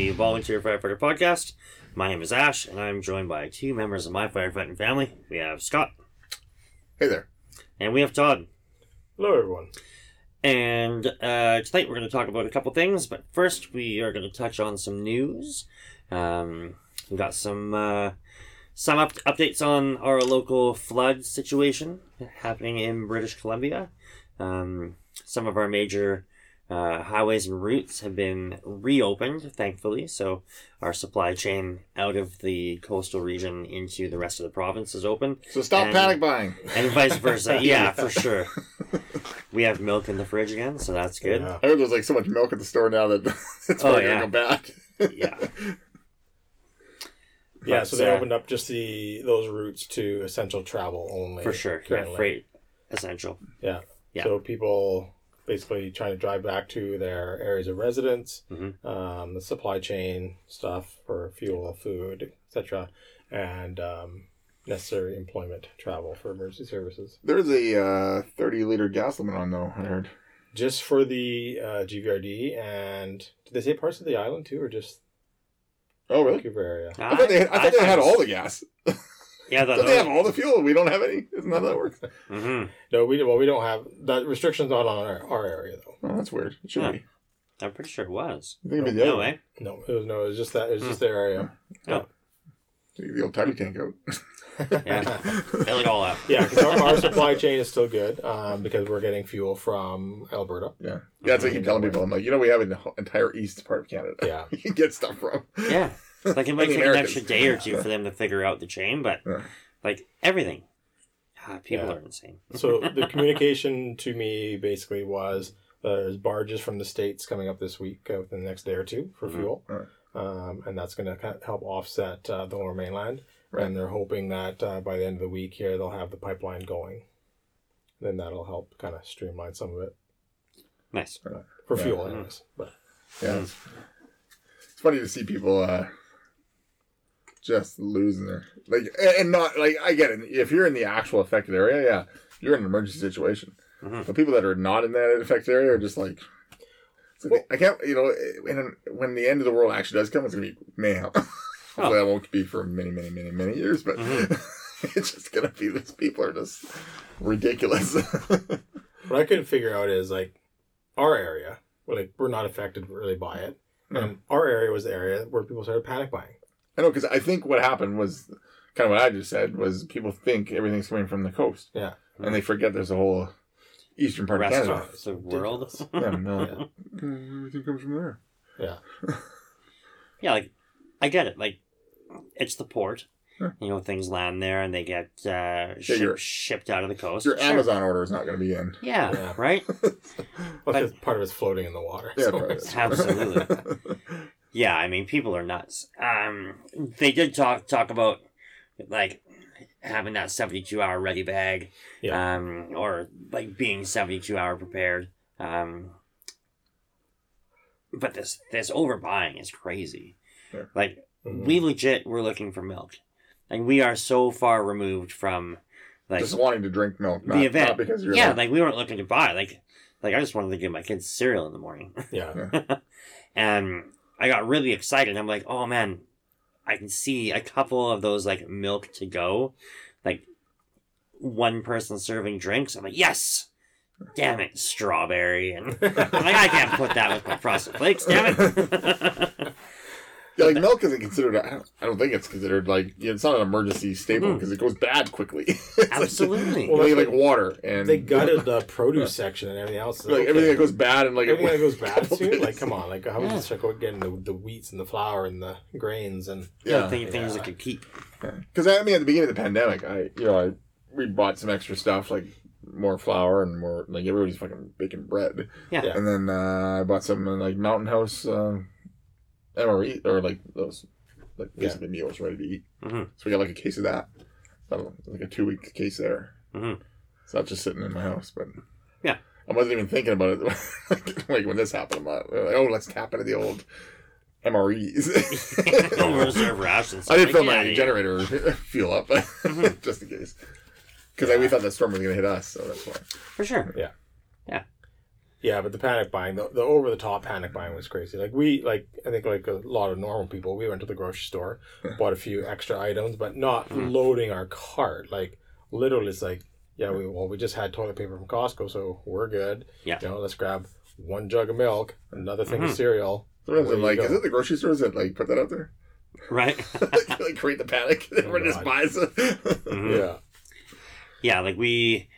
welcome to the Volunteer Firefighter Podcast. My name is Ash, and I'm joined by two members of my firefighting family. We have Scott, Hey there. and we have Todd. Hello, everyone. And uh, tonight we're going to talk about a couple things, but first we are going to touch on some news. Um, we got some uh, some up- updates on our local flood situation happening in British Columbia. Um, some of our major uh, highways and routes have been reopened, thankfully. So our supply chain out of the coastal region into the rest of the province is open, So stop And- panic buying. and vice versa. yeah, for sure. We have milk in the fridge again, so that's good. Yeah. I heard there's like so much milk at the store now that it's Oh, probably yeah. gonna go bad. Yeah. Yeah, so they uh, opened up just the those routes to essential travel only. For sure. Yeah, freight essential. Yeah. Yeah. So people basically trying to drive back to their areas of residence, Mhm. um, the supply chain stuff for fuel, food, etc., and um, necessary employment travel for emergency services. There's a uh, 30 liter gas limit on though. I heard. Just for the uh, GVRD and did they say parts of the island too, or just Oh really? Vancouver area? I thought they, I thought they had all the gas. Yeah, the, Don't they have all the fuel? We don't have any. Isn't that how that works? hmm No, we well we don't have that restrictions not on our, our area though. Oh, that's weird. It should Yeah. be. I'm pretty sure it was. I think it'd be the No other way. No, it was no, it was just that it was just their area. Take the old tiny tank out. Yeah. Fill it all up. Yeah, because our, our supply chain is still good um, because we're getting fuel from Alberta. Yeah. Yeah, that's what I keep telling people. I'm like, you know, we have an entire east part of Canada. Yeah. you can get stuff from. Yeah. Like it might take an extra day or two for them to figure out the chain, but Yeah. like everything. Ah, people Yeah. are insane. So the communication to me basically was uh, there's barges from the states coming up this week uh, within the next day or two for Mhm. fuel, Alright. um, and that's going to kind of help offset uh, the lower mainland. Right. And they're hoping that uh, by the end of the week here they'll have the pipeline going. Then that'll help kind of streamline some of it Nice. for Yeah. fuel, anyways. But Yeah. It's, it's funny to see people uh, just losing their like, and not like I get it. If you're in the actual affected area, yeah, you're in an emergency situation. Mhm. But people that are not in that affected area are just like, it's like I can't. You know, when when the end of the world actually does come, it's gonna be mayhem. Hopefully, that won't be for many, many, many, many years. But Mhm. it's just gonna be. These people are just ridiculous. What I couldn't figure out is like our area, well, like we're not affected really by it, and our area was the area where people started panic buying. I know because I think what happened was kind of what I just said was people think everything's coming from the coast. Yeah. and they forget there's a whole eastern part of Rest Canada. of the world. Ridiculous. Yeah, no, Yeah. Everything comes from there. Yeah, yeah, like I get it. Like it's the port. Yeah. You know, things land there and they get uh, ship, your- shipped out of the coast. Your Sure. Amazon order is not going to be in. Yeah, Yeah. right? well, But- part of it's floating in the water. Yeah, so probably it's- is. Absolutely. Yeah, I mean, people are nuts. Um, they did talk talk about like having that seventy two hour ready bag, Yeah. um, or like being seventy two hour prepared. Um, but this this overbuying is crazy. Yeah. Like Mhm. we legit were looking for milk. Like we are so far removed from like just wanting to drink milk, not, the event. not because you're yeah, like, like we weren't looking to buy. Like like I just wanted to give my kids cereal in the morning. yeah, and I got really excited. I'm like, oh man, I can see a couple of those like milk to go, like one person serving drinks. I'm like, yes, damn it, strawberry, and I'm like, I can't put that with my frosted flakes, damn it. Yeah, like milk isn't considered. I don't, I don't think it's considered like yeah, it's not an emergency staple because it goes bad quickly. It's like- Absolutely. Well, like, like water and they gutted the produce section and everything else. like everything that goes bad and like everything that goes bad too. days. Like, come on, like how would Yeah. you start getting the, the wheats and the flour and the grains and Yeah, Thing- things Yeah. that could keep. Because I mean, at the beginning of the pandemic, I you know I we bought some extra stuff like more flour and more like everybody's fucking baking bread. Yeah. Yeah. And then uh, I bought some uh, like Mountain House um, MRE or like those like Yeah. basically meals ready to eat. Mhm. So we got like a case of that. I don't know, like a two week case there. Mhm. So that's just sitting in my house, but Yeah. I wasn't even thinking about it like when this happened. I'm like, oh, let's tap into the old MREs. No reserve rations. I did Like, fill yeah, my generator fuel up Mhm. just in case. Because we thought that storm was going to hit us, so that's why. For sure. Yeah. Yeah. Yeah, but the panic buying, the, the over the top panic buying was crazy. Like we, like I think, like a lot of normal people, we went to the grocery store, bought a few extra items, but not Mhm. loading our cart. Like literally, it's like, yeah, we well, we just had toilet paper from Costco, so we're good. Yeah. you know, let's grab one jug of milk, another thing Mhm. of cereal. Sometimes I'm like, go. is it the grocery stores that like put that out there? Right? like create the panic. Everyone just buys it. Mhm. Yeah, Yeah, like we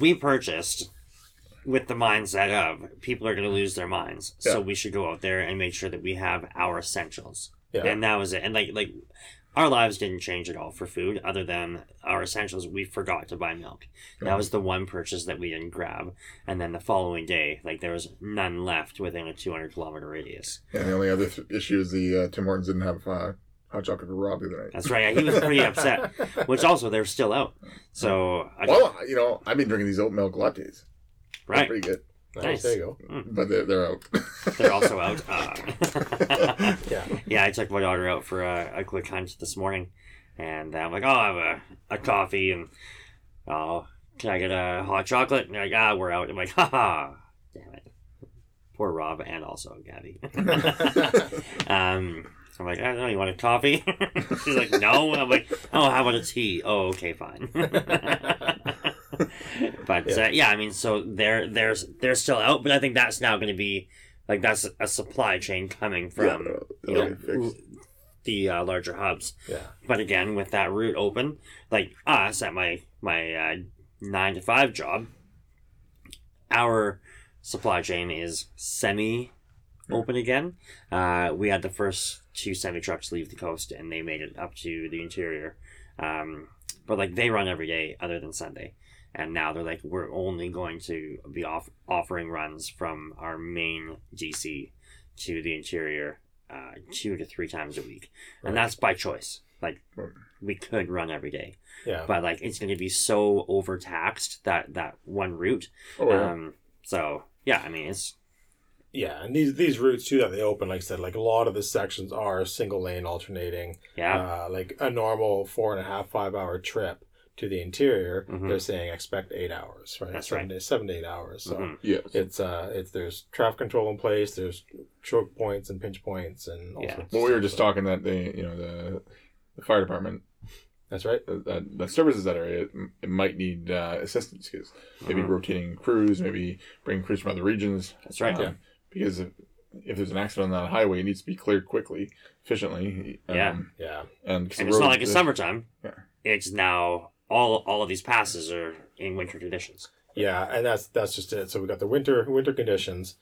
we purchased with the mindset of people are going to lose their minds, so we should go out there and make sure that we have our essentials. yeah, And that was it. And like like our lives didn't change at all for food, other than our essentials. We forgot to buy milk. That was the one purchase that we didn't grab. And then the following day, like there was none left within a two hundred kilometer radius. And the only other th- issue is the uh, Tim Hortons didn't have uh, hot chocolate for Rob the other night. That's right. He was pretty upset. Which also they're still out. So I, Well, you know, I've been drinking these oat milk lattes. They're right, pretty good, nice. Nice. There you go. but they're, they're out. they're also out. Uh. Yeah, Yeah, I took my daughter out for a, a quick hunt this morning, and I'm like, oh, I have a, a coffee, and oh, can I get a hot chocolate? And they're like, ah, we're out. I'm like, haha, damn it. Poor Rob and also Gabby. um, I'm like, I don't know, you want a coffee? She's like, no. I'm like, oh, how about a tea? Oh, okay, fine. but yeah. Uh, yeah, I mean, so they're they're they're still out, but I think that's now going to be like that's a supply chain coming from Yeah, you know, fixed. the uh, larger hubs. yeah, But again, with that route open, like us at my my uh, nine to five job, our supply chain is semi open again. Uh, we had the first two semi trucks leave the coast, and they made it up to the interior. Um, but like they run every day other than Sunday. And now they're like, we're only going to be off- offering runs from our main GC to the interior uh, two to three times a week, and that's by choice. Like Right. we could run every day, yeah. but like it's going to be so overtaxed that that one route. Oh, yeah. Um, so yeah, I mean it's Yeah, and these these routes too that they open, like I said, like a lot of the sections are single lane alternating. yeah, Uh, like a normal four and a half, five hour trip to the interior, Mhm. they're saying expect eight hours, right? That's seven right. To, seven to eight hours. So Mhm. yes. it's uh, it's there's traffic control in place. There's choke points and pinch points and all Yeah. sorts. Well, of we were stuff, just so- talking that the you know the the fire department That's right. uh, that the services that area it might need uh, assistance because maybe Mhm. rotating crews, maybe bringing crews from other regions. that's right. um, Yeah. Because if, if there's an accident on that highway, it needs to be cleared quickly, efficiently. Um, Yeah. Yeah, And, 'cause and the it's not road- like it's summertime. Yeah. It's now all all of these passes are in winter conditions. yeah, and that's that's just it. So we got the winter winter conditions.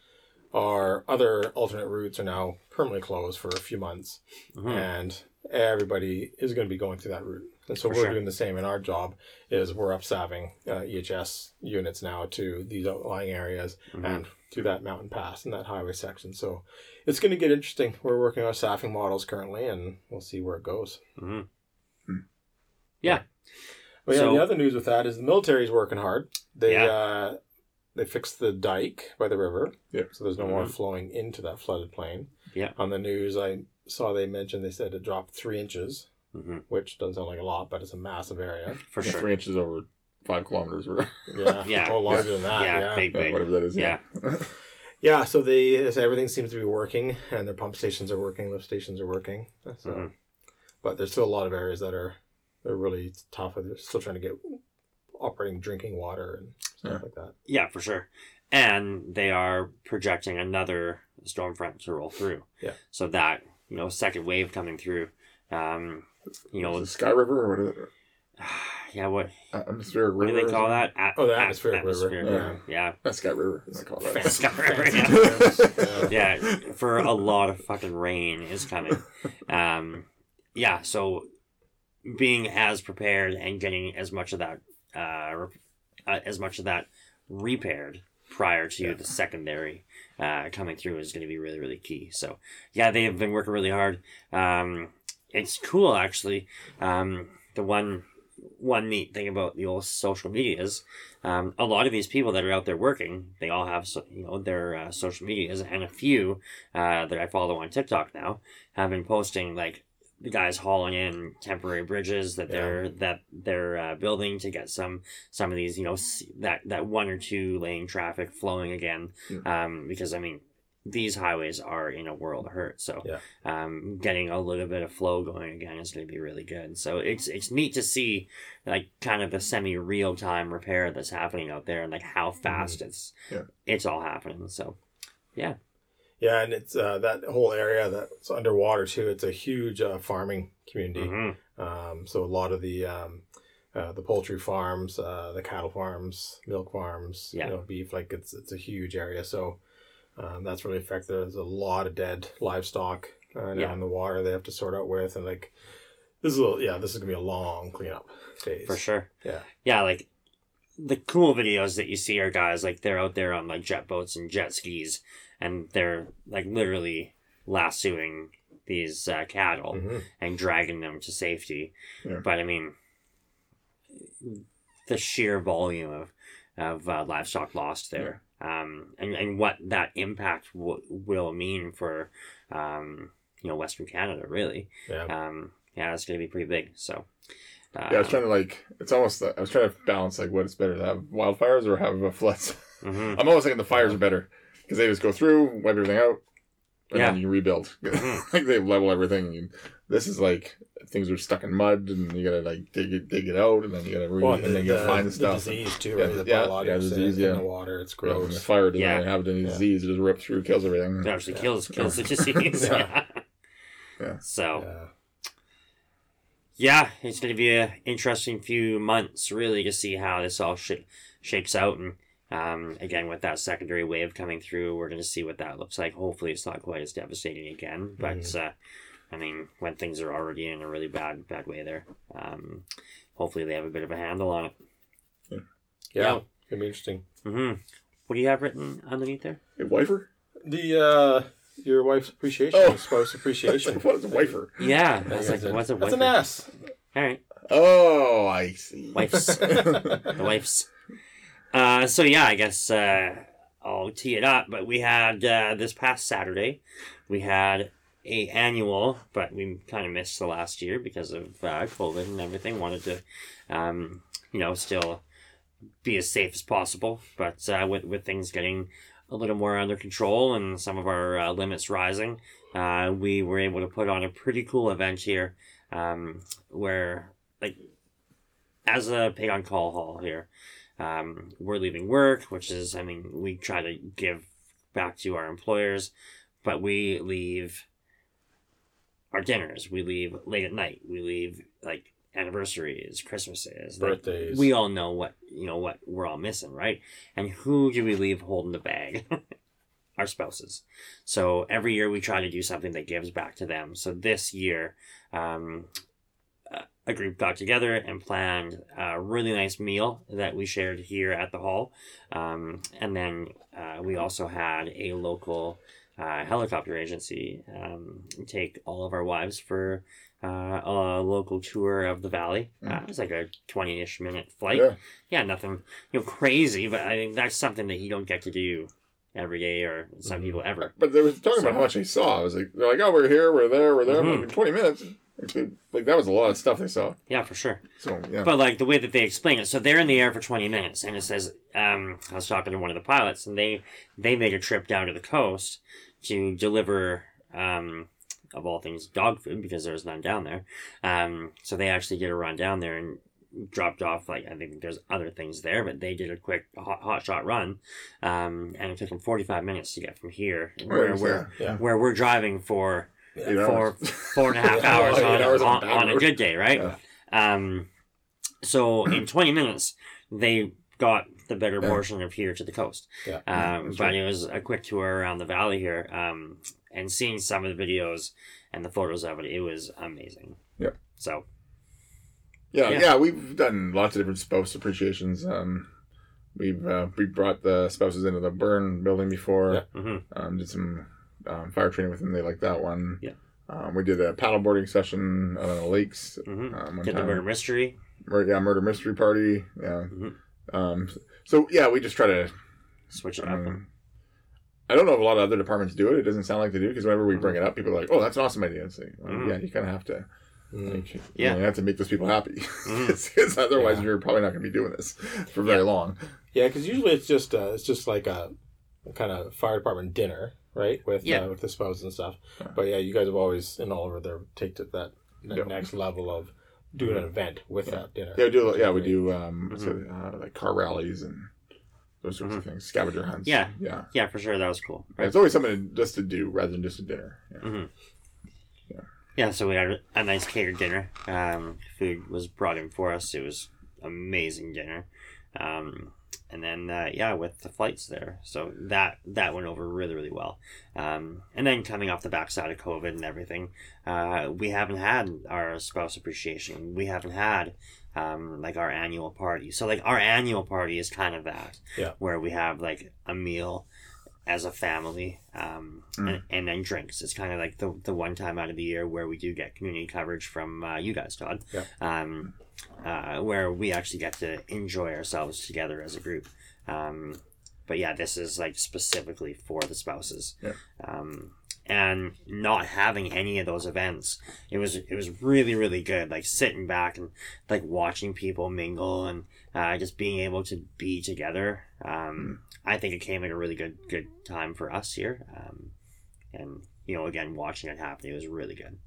Our other alternate routes are now permanently closed for a few months. Mhm. and everybody is going to be going through that route. And so For we're sure. doing the same in our job. Is we're upstaffing uh, EHS units now to these outlying areas Mhm. and to that mountain pass and that highway section. So it's going to get interesting. We're working on staffing models currently, and we'll see where it goes. Mhm. Hmm. Yeah. But yeah, So- the other news with that is the military's working hard. They Yeah. uh, they fixed the dike by the river, Yeah. so there's no more Mhm. flowing into that flooded plain. Yeah. On the news, I saw they mentioned they said it dropped three inches Mhm. which doesn't sound like a lot, but it's a massive area. For yeah, sure. three inches over five kilometers or Yeah, Yeah. or larger than that. yeah, Yeah, big, yeah, big. whatever that is. Yeah. yeah. So they they say everything seems to be working, and their pump stations are working, lift stations are working. So, Mhm. but there's still a lot of areas that are they're really tough. They're still trying to get operating drinking water and stuff Yeah. like that. Yeah, for sure. And they are projecting another storm front to roll through. Yeah. So that, you know, second wave coming through, um, you know, Is it Sky River or what is it? yeah, what, Atmospheric what do they call that? At, Oh, the at- atmospheric river. atmospheric Yeah. Yeah. That's Sky River. They call that. Fancy, Sky River, fancy yeah. yeah, for a lot of fucking rain is coming. Um, yeah, so being as prepared and getting as much of that, uh, uh as much of that repaired prior to Yeah. the secondary uh, coming through is going to be really, really key. So, yeah, they have been working really hard. Um, it's cool actually. Um, the one one neat thing about the old social medias, um, a lot of these people that are out there working, they all have so, you know their uh, social medias, and a few uh, that I follow on TikTok now have been posting like the guys hauling in temporary bridges that Yeah. they're that they're uh, building to get some some of these you know that that one or two lane traffic flowing again. Um, because I mean these highways are in a world of hurt. So Yeah. um, getting a little bit of flow going again is going to be really good. So it's it's neat to see like kind of the semi real time repair that's happening out there and like how fast it's Yeah. it's all happening. So Yeah, and it's uh, that whole area that's underwater too. It's a huge uh, farming community. mhm. Um, so a lot of the um, uh, the poultry farms, uh, the cattle farms, milk farms, Yeah. you know, beef. Like it's it's a huge area. So um, that's really affected. There's a lot of dead livestock uh, Yeah. down in the water. They have to sort out with, and like this is a, yeah, this is gonna be a long cleanup phase for sure Yeah. yeah like the cool videos that you see are guys like they're out there on like jet boats and jet skis and they're like literally lassoing these uh, cattle Mhm. and dragging them to safety Yeah. but i mean the sheer volume of of uh, livestock lost there um and, and what that impact w- will mean for um you know western canada really Yeah. um yeah it's gonna be pretty big so uh, Yeah, I was trying to like. It's almost. I was trying to balance like what is better to have wildfires or have uh, floods. mhm. I'm always thinking the fires are better because they just go through, wipe everything out, and Yeah. then you rebuild. Mhm. like they level everything. You, this is like things are stuck in mud, and you gotta like dig it, dig it out, and then you gotta re- Well, and then you gotta find the stuff. disease too, Yeah, right? The yeah, yeah, in- disease, in, yeah. the water. It's Yeah, the gross. fire doesn't Yeah. really have any Yeah. disease; it just rips through, kills everything. It actually Yeah. kills kills the disease. Yeah. yeah. Yeah. So Yeah. yeah, it's going to be an interesting few months, really, to see how this all sh- shakes out. And um, again, with that secondary wave coming through, we're going to see what that looks like. Hopefully, it's not quite as devastating again. But uh, I mean, when things are already in a really bad bad way, there, um, hopefully they have a bit of a handle on it. Yeah. Yeah. It'd be interesting. hmm What do you have written underneath there? A wifer? The uh your wife's appreciation, Oh. spouse appreciation. what is a wifer? Yeah, That's like, what's a That's an wife? S. All right. Oh, I see. Wifes. the wife's. Uh, so yeah, I guess uh, I'll tee it up. But we had uh, this past Saturday, we had a annual, but we kind of missed the last year because of uh, COVID and everything. Wanted to, um, you know, still be as safe as possible, but uh, with with things getting a little more under control and some of our uh, limits rising, we were able to put on a pretty cool event here, um, where like as a pig on call hall here, um, we're leaving work, which is, I mean, we try to give back to our employers, but we leave our dinners. We leave late at night. We leave like anniversaries, Christmases, like, Birthdays. we all know what you know what we're all missing, right? And who do we leave holding the bag? Our spouses. So every year we try to do something that gives back to them. So this year, um, a group got together and planned a really nice meal that we shared here at the hall, um, and then uh, we also had a local uh, helicopter agency um, take all of our wives for uh, a local tour of the valley. Uh, it was like a 20 ish minute flight. Yeah. Yeah. nothing you know, crazy, but I think that's something that you don't get to do every day or some Mhm. people ever. But they were talking So- about how much they saw. I was like, they're like, oh, we're here, we're there, we're there. Mhm. Like, in 20 minutes. Like, that was a lot of stuff they saw. Yeah, for sure. So, yeah. But like the way that they explain it, so they're in the air for twenty minutes, and it says, um, I was talking to one of the pilots, and they they made a trip down to the coast to deliver, um, of all things, dog food because there was none down there. Um, so they actually did a run down there and dropped off like I think there's other things there, but they did a quick hot, hot shot run, um, and it took them forty five minutes to get from here where we're Yeah. where we're driving for For four and a half hours on, hours on on, a good day, right? Yeah. Um, so in 20 minutes, they got the better Yeah. portion of here to the coast. Yeah. Um, but right. it was a quick tour around the valley here. Um, and seeing some of the videos and the photos of it, it was amazing. Yep. So, Yeah, Yeah. yeah, we've done lots of different spouse appreciations. Um, we've uh, we brought the spouses into the burn building before. Yeah. hmm Um, did some um, fire training with them. They like that one. Yeah. Um, we did a paddleboarding session on the lakes. hmm Um, one did the murder mystery. Mur- yeah, murder mystery party. Yeah. Mhm. Um, so yeah, we just try to. Switch it I up. I don't know if a lot of other departments do it. It doesn't sound like they do because whenever we bring it up, people are like, "Oh, that's an awesome idea." It's like, well, Mhm. yeah, you kind of have to, Mm. like, Yeah. yeah, you have to make those people happy because otherwise Yeah. you're probably not going to be doing this for very Yeah. long. Yeah, because usually it's just uh, it's just like a, kind of fire department dinner, right? With Yeah. uh, with the spouse and stuff. Yeah. But yeah, you guys have always in all over there take to that, that Yeah. next level of doing an event with Yeah. that dinner. Yeah, we do. Yeah, we great. do. Um, what's it, uh, like car rallies and those sorts of things, scavenger hunts. Yeah. yeah. Yeah, for sure. That was cool. Yeah, It's always something to, just to do rather than just a dinner. Yeah. hmm Yeah. Yeah, so we had a nice catered dinner. Um, food was brought in for us. It was amazing dinner. Um, and then uh, yeah, with the flights there, so that that went over really really well. Um, and then coming off the backside of COVID and everything, uh, we haven't had our spouse appreciation. We haven't had um, like our annual party. So like our annual party is kind of that, Yeah. where we have like a meal as a family, um, Mm. and, and then drinks. It's kind of like the, the one time out of the year where we do get community coverage from uh, you guys, Todd. Yeah. Um, uh, where we actually get to enjoy ourselves together as a group. Um, but yeah, this is like specifically for the spouses. Yeah. Um, and not having any of those events, it was it was really really good. Like sitting back and like watching people mingle and uh, just being able to be together. Um, I think it came at a really good good time for us here. Um, and you know, again, watching it happen, it was really good.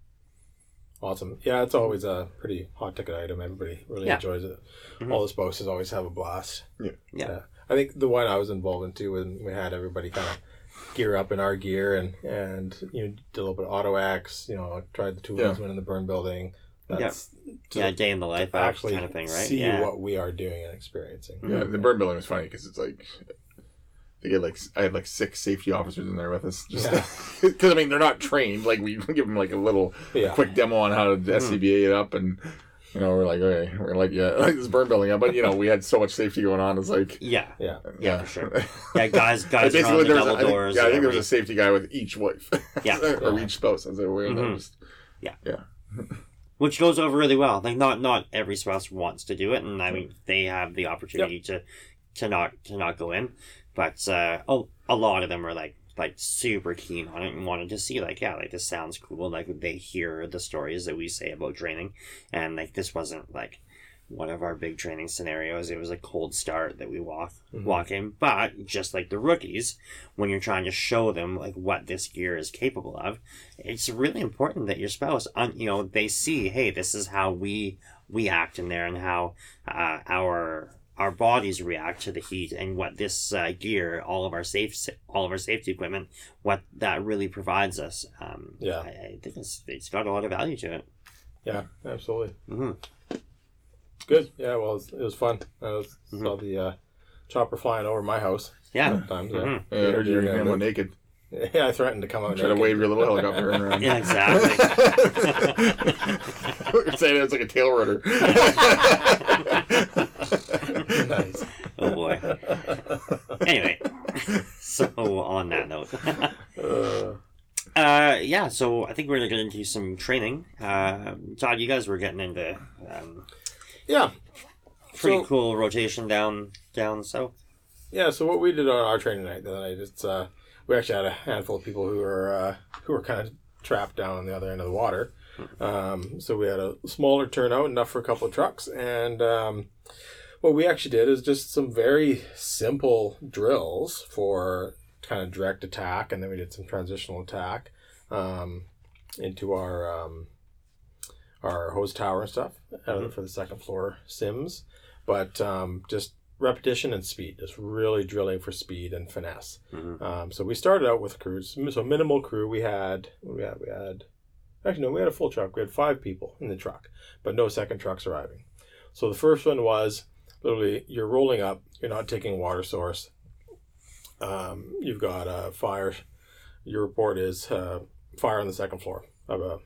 Awesome. Yeah, it's always a pretty hot ticket item. Everybody really Yeah. enjoys it. Mhm. All the spouses always have a blast. Yeah. Yeah. I think the one I was involved in too, when we had everybody kind of gear up in our gear and and you know did a little bit of auto X. You know, tried the two Yeah. wheels went in the burn building. That's to yeah, day in the life actually kind of thing, right? see yeah. what we are doing and experiencing. Yeah, the burn building was funny because it's like they get like I had like six safety officers in there with us just Yeah. because I mean they're not trained. Like we give them like a little Yeah. quick demo on how to SCBA it up, and you know we're like okay, we're gonna let you like this burn building up, but you know we had so much safety going on. It's like yeah. Yeah. Yeah, for sure. Yeah, guys, guys Basically, the there was I think- doors. yeah, I think there was a safety guy with each wife. Yeah. or each spouse. As they were in there. Mhm. Just, which goes over really well. Like not not every spouse wants to do it, and I mean they have the opportunity to to not to not go in, but uh, a, a lot of them are like like super keen on it and wanted to see like yeah like this sounds cool like they hear the stories that we say about training, and like this wasn't like one of our big training scenarios. It was a cold start that we walk Mhm. walk in, but just like the rookies, when you're trying to show them like what this gear is capable of, it's really important that your spouse, un, you know, they see, hey, this is how we we act in there, and how uh, our our bodies react to the heat, and what this uh, gear, all of our safe, all of our safety equipment, what that really provides us. Um, Yeah. I, I think it's, it's got a lot of value to it. Yeah, absolutely. hmm Good. Yeah, well, it was, it was fun. I was, Mhm. saw the uh, chopper flying over my house. Yeah. Sometimes, yeah. Mhm. yeah, I heard you're Yeah, gonna naked. Yeah, I threatened to come out. Try to naked. wave your little helicopter around. Yeah, exactly. You're saying it's like a tail rotor. Nice. Oh boy. Anyway, so on that note, Uh, uh, yeah. So I think we're gonna get into some training. Uh, Todd, you guys were getting into um, yeah, pretty So- cool rotation down down south. yeah. So what we did on our training night the other night, it's uh, we actually had a handful of people who were uh, who were kind of trapped down on the other end of the water. Um, so we had a smaller turnout, enough for a couple of trucks, and um, what we actually did is just some very simple drills for kind of direct attack, and then we did some transitional attack um, into our um, our hose tower and stuff uh, for the second floor sims, but um, just repetition and speed, just really drilling for speed and finesse. Mhm. Um, so we started out with crews, so minimal crew. We had we had we had actually no, we had a full truck. We had five people in the truck, but no second trucks arriving. So the first one was literally you're rolling up, you're not taking water source. Um, you've got a fire. Your report is uh, fire on the second floor of a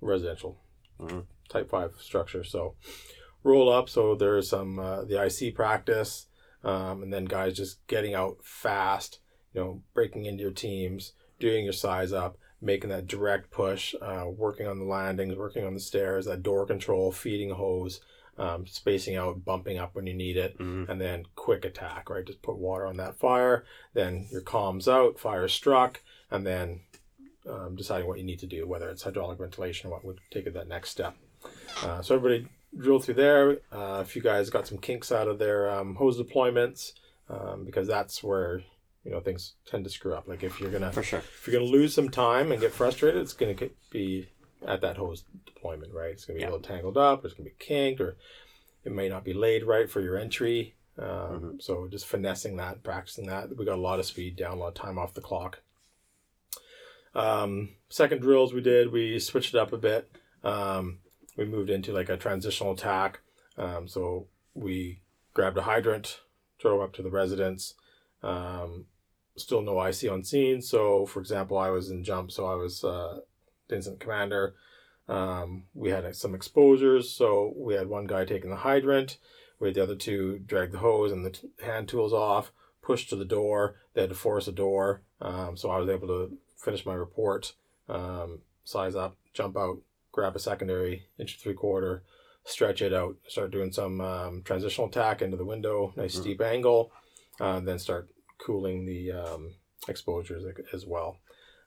residential Mhm. type five structure. So roll up. So there's some uh, the IC practice, um, and then guys just getting out fast. You know, breaking into your teams, doing your size up, making that direct push, uh, working on the landings, working on the stairs, that door control, feeding hose, um, spacing out, bumping up when you need it, Mhm. and then quick attack, right? Just put water on that fire, then your comms out, fire struck, and then um, deciding what you need to do, whether it's hydraulic ventilation or what would take it that next step. Uh, so everybody drilled through there. Uh, a few guys got some kinks out of their um, hose deployments um, because that's where you know things tend to screw up. Like if you're gonna For sure. if you're gonna lose some time and get frustrated, it's gonna be at that hose deployment, right? It's gonna be Yeah. a little tangled up, or it's gonna be kinked, or it may not be laid right for your entry. Um, Mm-hmm. So just finessing that, practicing that. We got a lot of speed down, a lot of time off the clock. Um, second drills we did, we switched it up a bit. Um, we moved into like a transitional attack. Um, so we grabbed a hydrant, drove up to the residence. Um, still no IC on scene. So, for example, I was in jump, so I was uh, the incident commander. Um, we had uh, some exposures, so we had one guy taking the hydrant. We had the other two drag the hose and the t- hand tools off, push to the door. They had to force a door. Um, so I was able to finish my report, um, size up, jump out, grab a secondary inch and three quarter, stretch it out, start doing some um, transitional attack into the window, nice Mhm. steep angle, uh, then start cooling the um, exposures as well.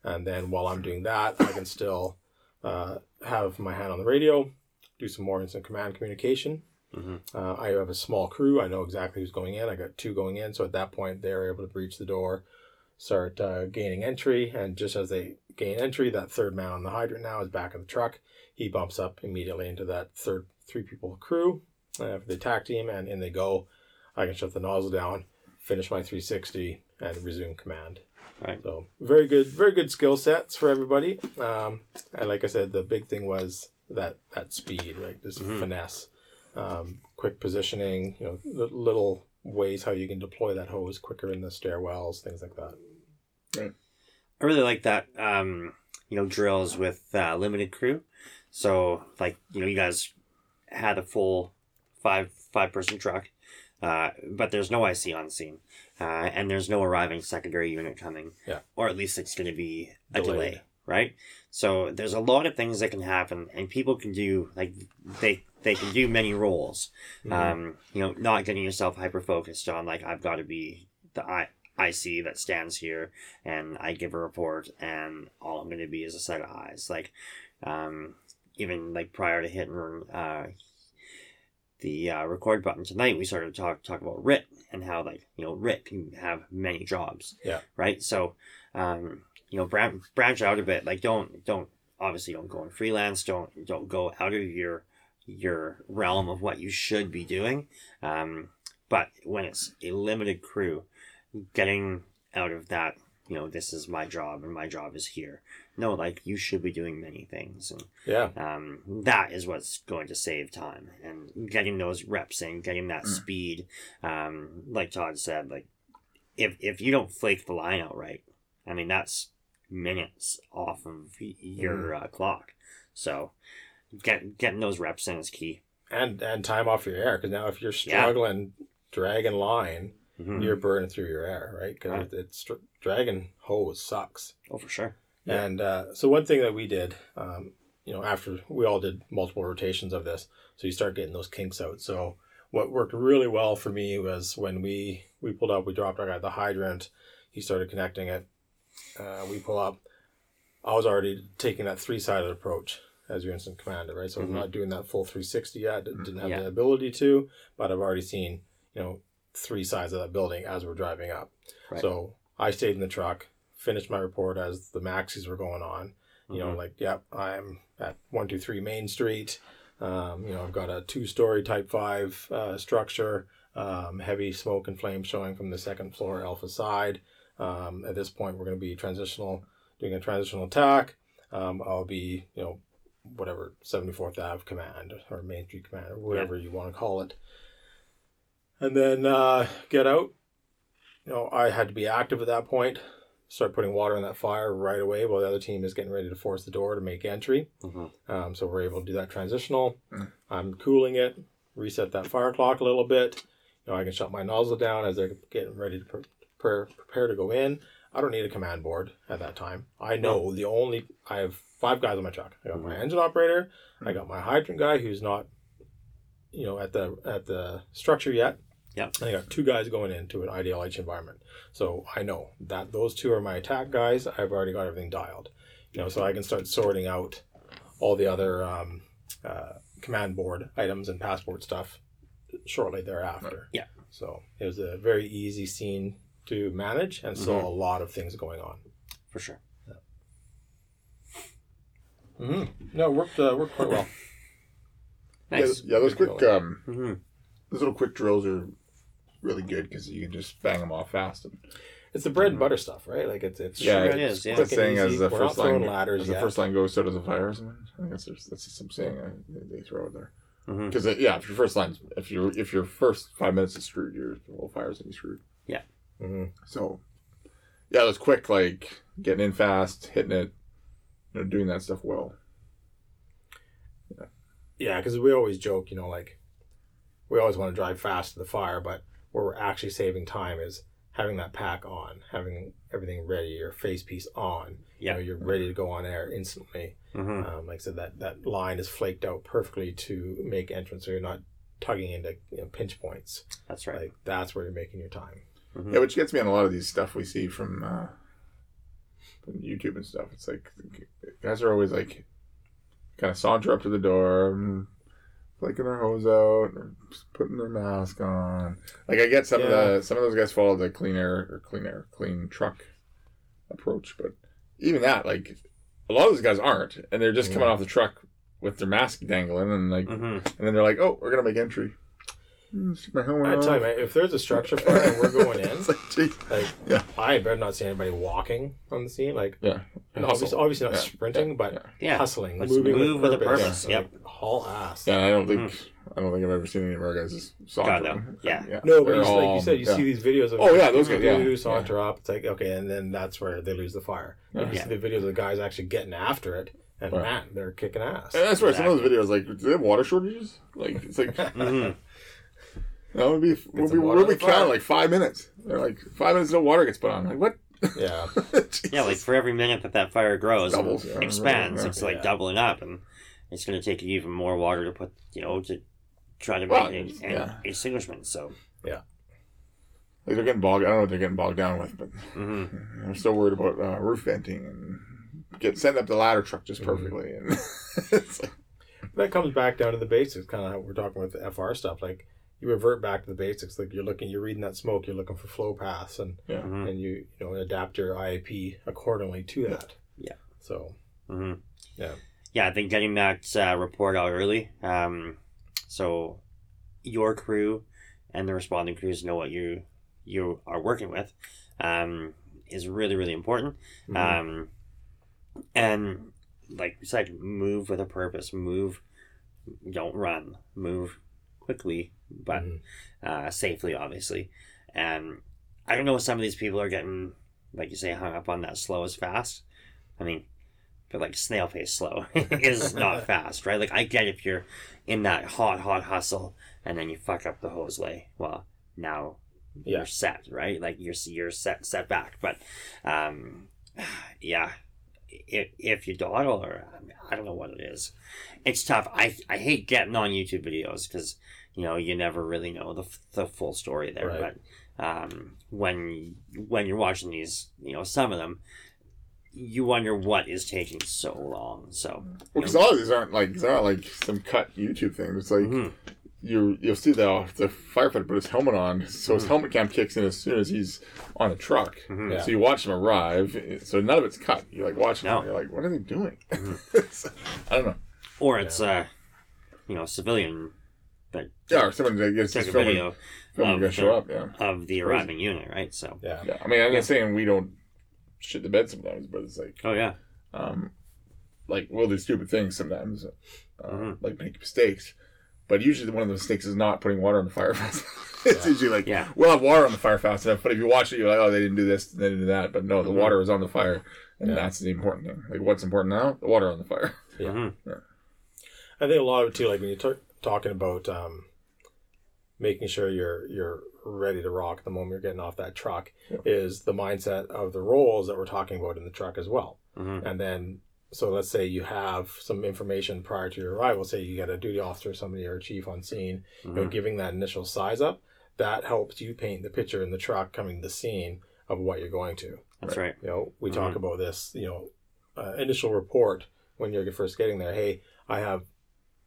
And then while I'm doing that, I can still uh, have my hand on the radio, do some more incident command communication. hmm Uh, I have a small crew. I know exactly who's going in. I got two going in. So at that point, they're able to breach the door, start uh, gaining entry. And just as they gain entry, that third man on the hydrant now is back in the truck. He bumps up immediately into that third three people crew uh, for the attack team, and in they go. I can shut the nozzle down, finish my 360, and resume command. Right. So very good, very good skill sets for everybody. Um, and like I said, the big thing was that that speed, right? This Mhm. finesse, um, quick positioning. You know, li- little ways how you can deploy that hose quicker in the stairwells, things like that. Right. I really like that. Um, you know, drills with uh, limited crew. So, like, you know, you guys had a full five five person truck, uh, but there's no IC on scene, uh, and there's no arriving secondary unit coming. Yeah. Or at least it's going to be a Delayed. delay, right? So there's a lot of things that can happen, and people can do like they they can do many roles. Mhm. Um, you know, not getting yourself hyper focused on like I've got to be the I IC that stands here and I give a report and all I'm going to be is a set of eyes. Like, um, even like prior to hitting uh, the uh, record button tonight, we started to talk talk about RIT and how like you know RIT can have many jobs. Yeah. Right. So, um, you know, branch branch out a bit. Like, don't don't obviously don't go in freelance. Don't don't go out of your your realm of what you should be doing. Um, but when it's a limited crew, getting out of that, you know, this is my job and my job is here. No, like you should be doing many things, and Yeah, um, that is what's going to save time and getting those reps and getting that Mm. speed. Um, like Todd said, like if if you don't flake the line out right, I mean that's minutes off of your uh, clock. So get getting those reps in is key. and and time off your air because now if you're Yeah. struggling dragging line, Mhm. you're burning through your air, right? Because Right. it's dragging hose sucks. Oh, for sure. Yeah. And uh, so one thing that we did, um, you know, after we all did multiple rotations of this, so you start getting those kinks out. So what worked really well for me was when we we pulled up, we dropped our guy at the hydrant, he started connecting it. Uh, we pull up. I was already taking that three sided approach as your incident commander, right? So Mhm. I'm not doing that full 360 yet. Didn't have Yeah. the ability to, but I've already seen, you know, three sides of that building as we're driving up. Right. So I stayed in the truck, finished my report as the maxis were going on. You know, Mhm. like, yep, I'm at 123 Main Street. Um, you know, I've got a two story Type 5 uh, structure, um, heavy smoke and flame showing from the second floor Alpha side. Um, at this point, we're going to be transitional, doing a transitional attack. Um, I'll be, you know, whatever 74th Ave command or Main Street command or whatever you want to call it. And then uh, get out. You know, I had to be active at that point. Start putting water on that fire right away while the other team is getting ready to force the door to make entry. Mhm. Um, so we're able to do that transitional. Mm. I'm cooling it, reset that fire clock a little bit. You know, I can shut my nozzle down as they're getting ready to pre- prepare, prepare to go in. I don't need a command board at that time. I know the only I have five guys on my truck. I got my Mhm. engine operator. I got my hydrant guy who's not you know at the at the structure yet. Yep. And I got two guys going into an IDLH environment, so I know that those two are my attack guys. I've already got everything dialed, you know, so I can start sorting out all the other um, uh, command board items and passport stuff shortly thereafter. Yeah. So it was a very easy scene to manage, and saw Mhm. a lot of things going on. for sure. Mm-hmm. No, it worked uh, worked quite well. Nice. Yeah, yeah, those quick um, hmm those little quick drills are really good because you can just bang them off fast. And, It's the bread and butter stuff, right? Like it's it's yeah, it it's is, yeah. quick the saying and as the We're first line throwing ladders as the first line goes, so does the fire. Or something. I think that's that's some saying uh, they they throw it there. Because yeah, if your first line, if your if your first five minutes is screwed, your whole fire's gonna be screwed. hmm So yeah, those quick like getting in fast, hitting it, you know, doing that stuff well. Yeah, because we always joke, you know, like we always want to drive fast to the fire, but where we're actually saving time is having that pack on, having everything ready, your face piece on. Yeah. You know, you're ready to go on air instantly. hmm Um, like I said, that, that line is flaked out perfectly to make entrance, so you're not tugging into you know, pinch points. That's right. Like that's where you're making your time. Mhm. Yeah, which gets me on a lot of these stuff we see from, uh, from YouTube and stuff. It's like guys are always like kind of saunter up to the door, flicking their hose out, or putting their mask on. Like I get some of the some of those guys follow the clean air or clean air clean truck approach, but even that, like a lot of those guys aren't, and they're just coming off the truck with their mask dangling, and like, hmm and then they're like, "Oh, we're gonna make entry." Stick my helmet I tell you, man, if there's a structure fire and we're going in, It's like, gee, like Yeah. I better not see anybody walking on the scene. Like yeah, and obviously, obviously not Yeah. sprinting, but Yeah. Yeah. hustling, Let's moving move with with a purpose. purpose, Like, haul ass. Yeah, I don't think mm-hmm. I don't think I've ever seen any of our guys just sauntering. God, no. Yeah. No, but They're like you said, you yeah. see these videos of Oh, yeah, those guys, people yeah, who saunter up. It's like okay, and then that's where they lose the fire. Like, you Yeah. see the videos of the guys actually getting after it, and Right. man, they're kicking ass. And that's where some of those videos, like, do they have water shortages? Like, it's like mm-hmm. That would be we'll be we'll be counting like five minutes. They're like five minutes no water gets put on. Like what? yeah, Yeah, like for every minute that that fire grows and Doubles, yeah. expands, Yeah. it's like Yeah. doubling up, and it's going to take you even more water to put, you know, to try to Well, make an, yeah. an extinguishment. So, Like they're getting bogged. I don't know what they're getting bogged down with, but hmm I'm still worried about uh, roof venting and get setting up the ladder truck just perfectly. And like, that comes back down to the basics. Kind of how we're talking with the FR stuff. Like you revert back to the basics. Like you're looking, you're reading that smoke. You're looking for flow paths, and yeah, hmm and you you know adapt your IAP accordingly to that. Yeah. So hmm Yeah. Yeah, I think getting that uh, report out early, um, so your crew and the responding crews know what you you are working with, um, is really really important. mhm. Um, and like you said, move with a purpose. Move, don't run. Move quickly, but Mhm. uh, safely, obviously. And I don't know if some of these people are getting, like you say, hung up on that slow as fast. I mean, but like snail pace slow is not fast, right? Like I get if you're in that hot, hot hustle and then you fuck up the hose lay. Well, now Yeah. you're set, right? Like you're you're set set back. But um, yeah, if if you dawdle or I, mean, I don't know what it is, it's tough. I I hate getting on YouTube videos because you know you never really know the the full story there. Right. But um, when when you're watching these, you know, some of them. You wonder what is taking so long. So, well, because a lot of these aren't like they're not like some cut YouTube thing. It's like Mhm. you you'll see the the firefighter put his helmet on, so his Mhm. helmet cam kicks in as soon as he's on a truck. Mhm. Yeah. So you watch him arrive. So none of it's cut. You're like watching No. him. You're like, what are they doing? Mhm. I don't know. or it's uh, you know, civilian that Yeah, or someone that gets took this a filming, video filming of gonna the- show up. Yeah, of the arriving unit, right? So, yeah. yeah. I mean, I'm Yeah. not saying we don't shit the bed sometimes, but it's like, oh yeah, um, like we'll do stupid things sometimes, uh, Mhm. like make mistakes. But usually, one of the mistakes is not putting water on the fire fast. it's Yeah. usually like, Yeah. we'll have water on the fire fast enough. But if you watch it, you're like, oh, they didn't do this, they didn't do that. But no, the Mhm. water was on the fire, and Yeah. that's the important thing. Like, what's important now? The water on the fire. Yeah. Mhm. I think a lot of it too, like when you're t- talking about um, making sure you're you're ready to rock the moment you're getting off that truck, Yeah. is the mindset of the roles that we're talking about in the truck as well. Mhm. And then so let's say you have some information prior to your arrival. Say you get a duty officer, somebody, or a chief on scene. You know, Mhm. giving that initial size up. That helps you paint the picture in the truck coming to the scene of what you're going to. That's right. You know, we talk Mhm. about this. You know, uh, initial report when you're first getting there. Hey, I have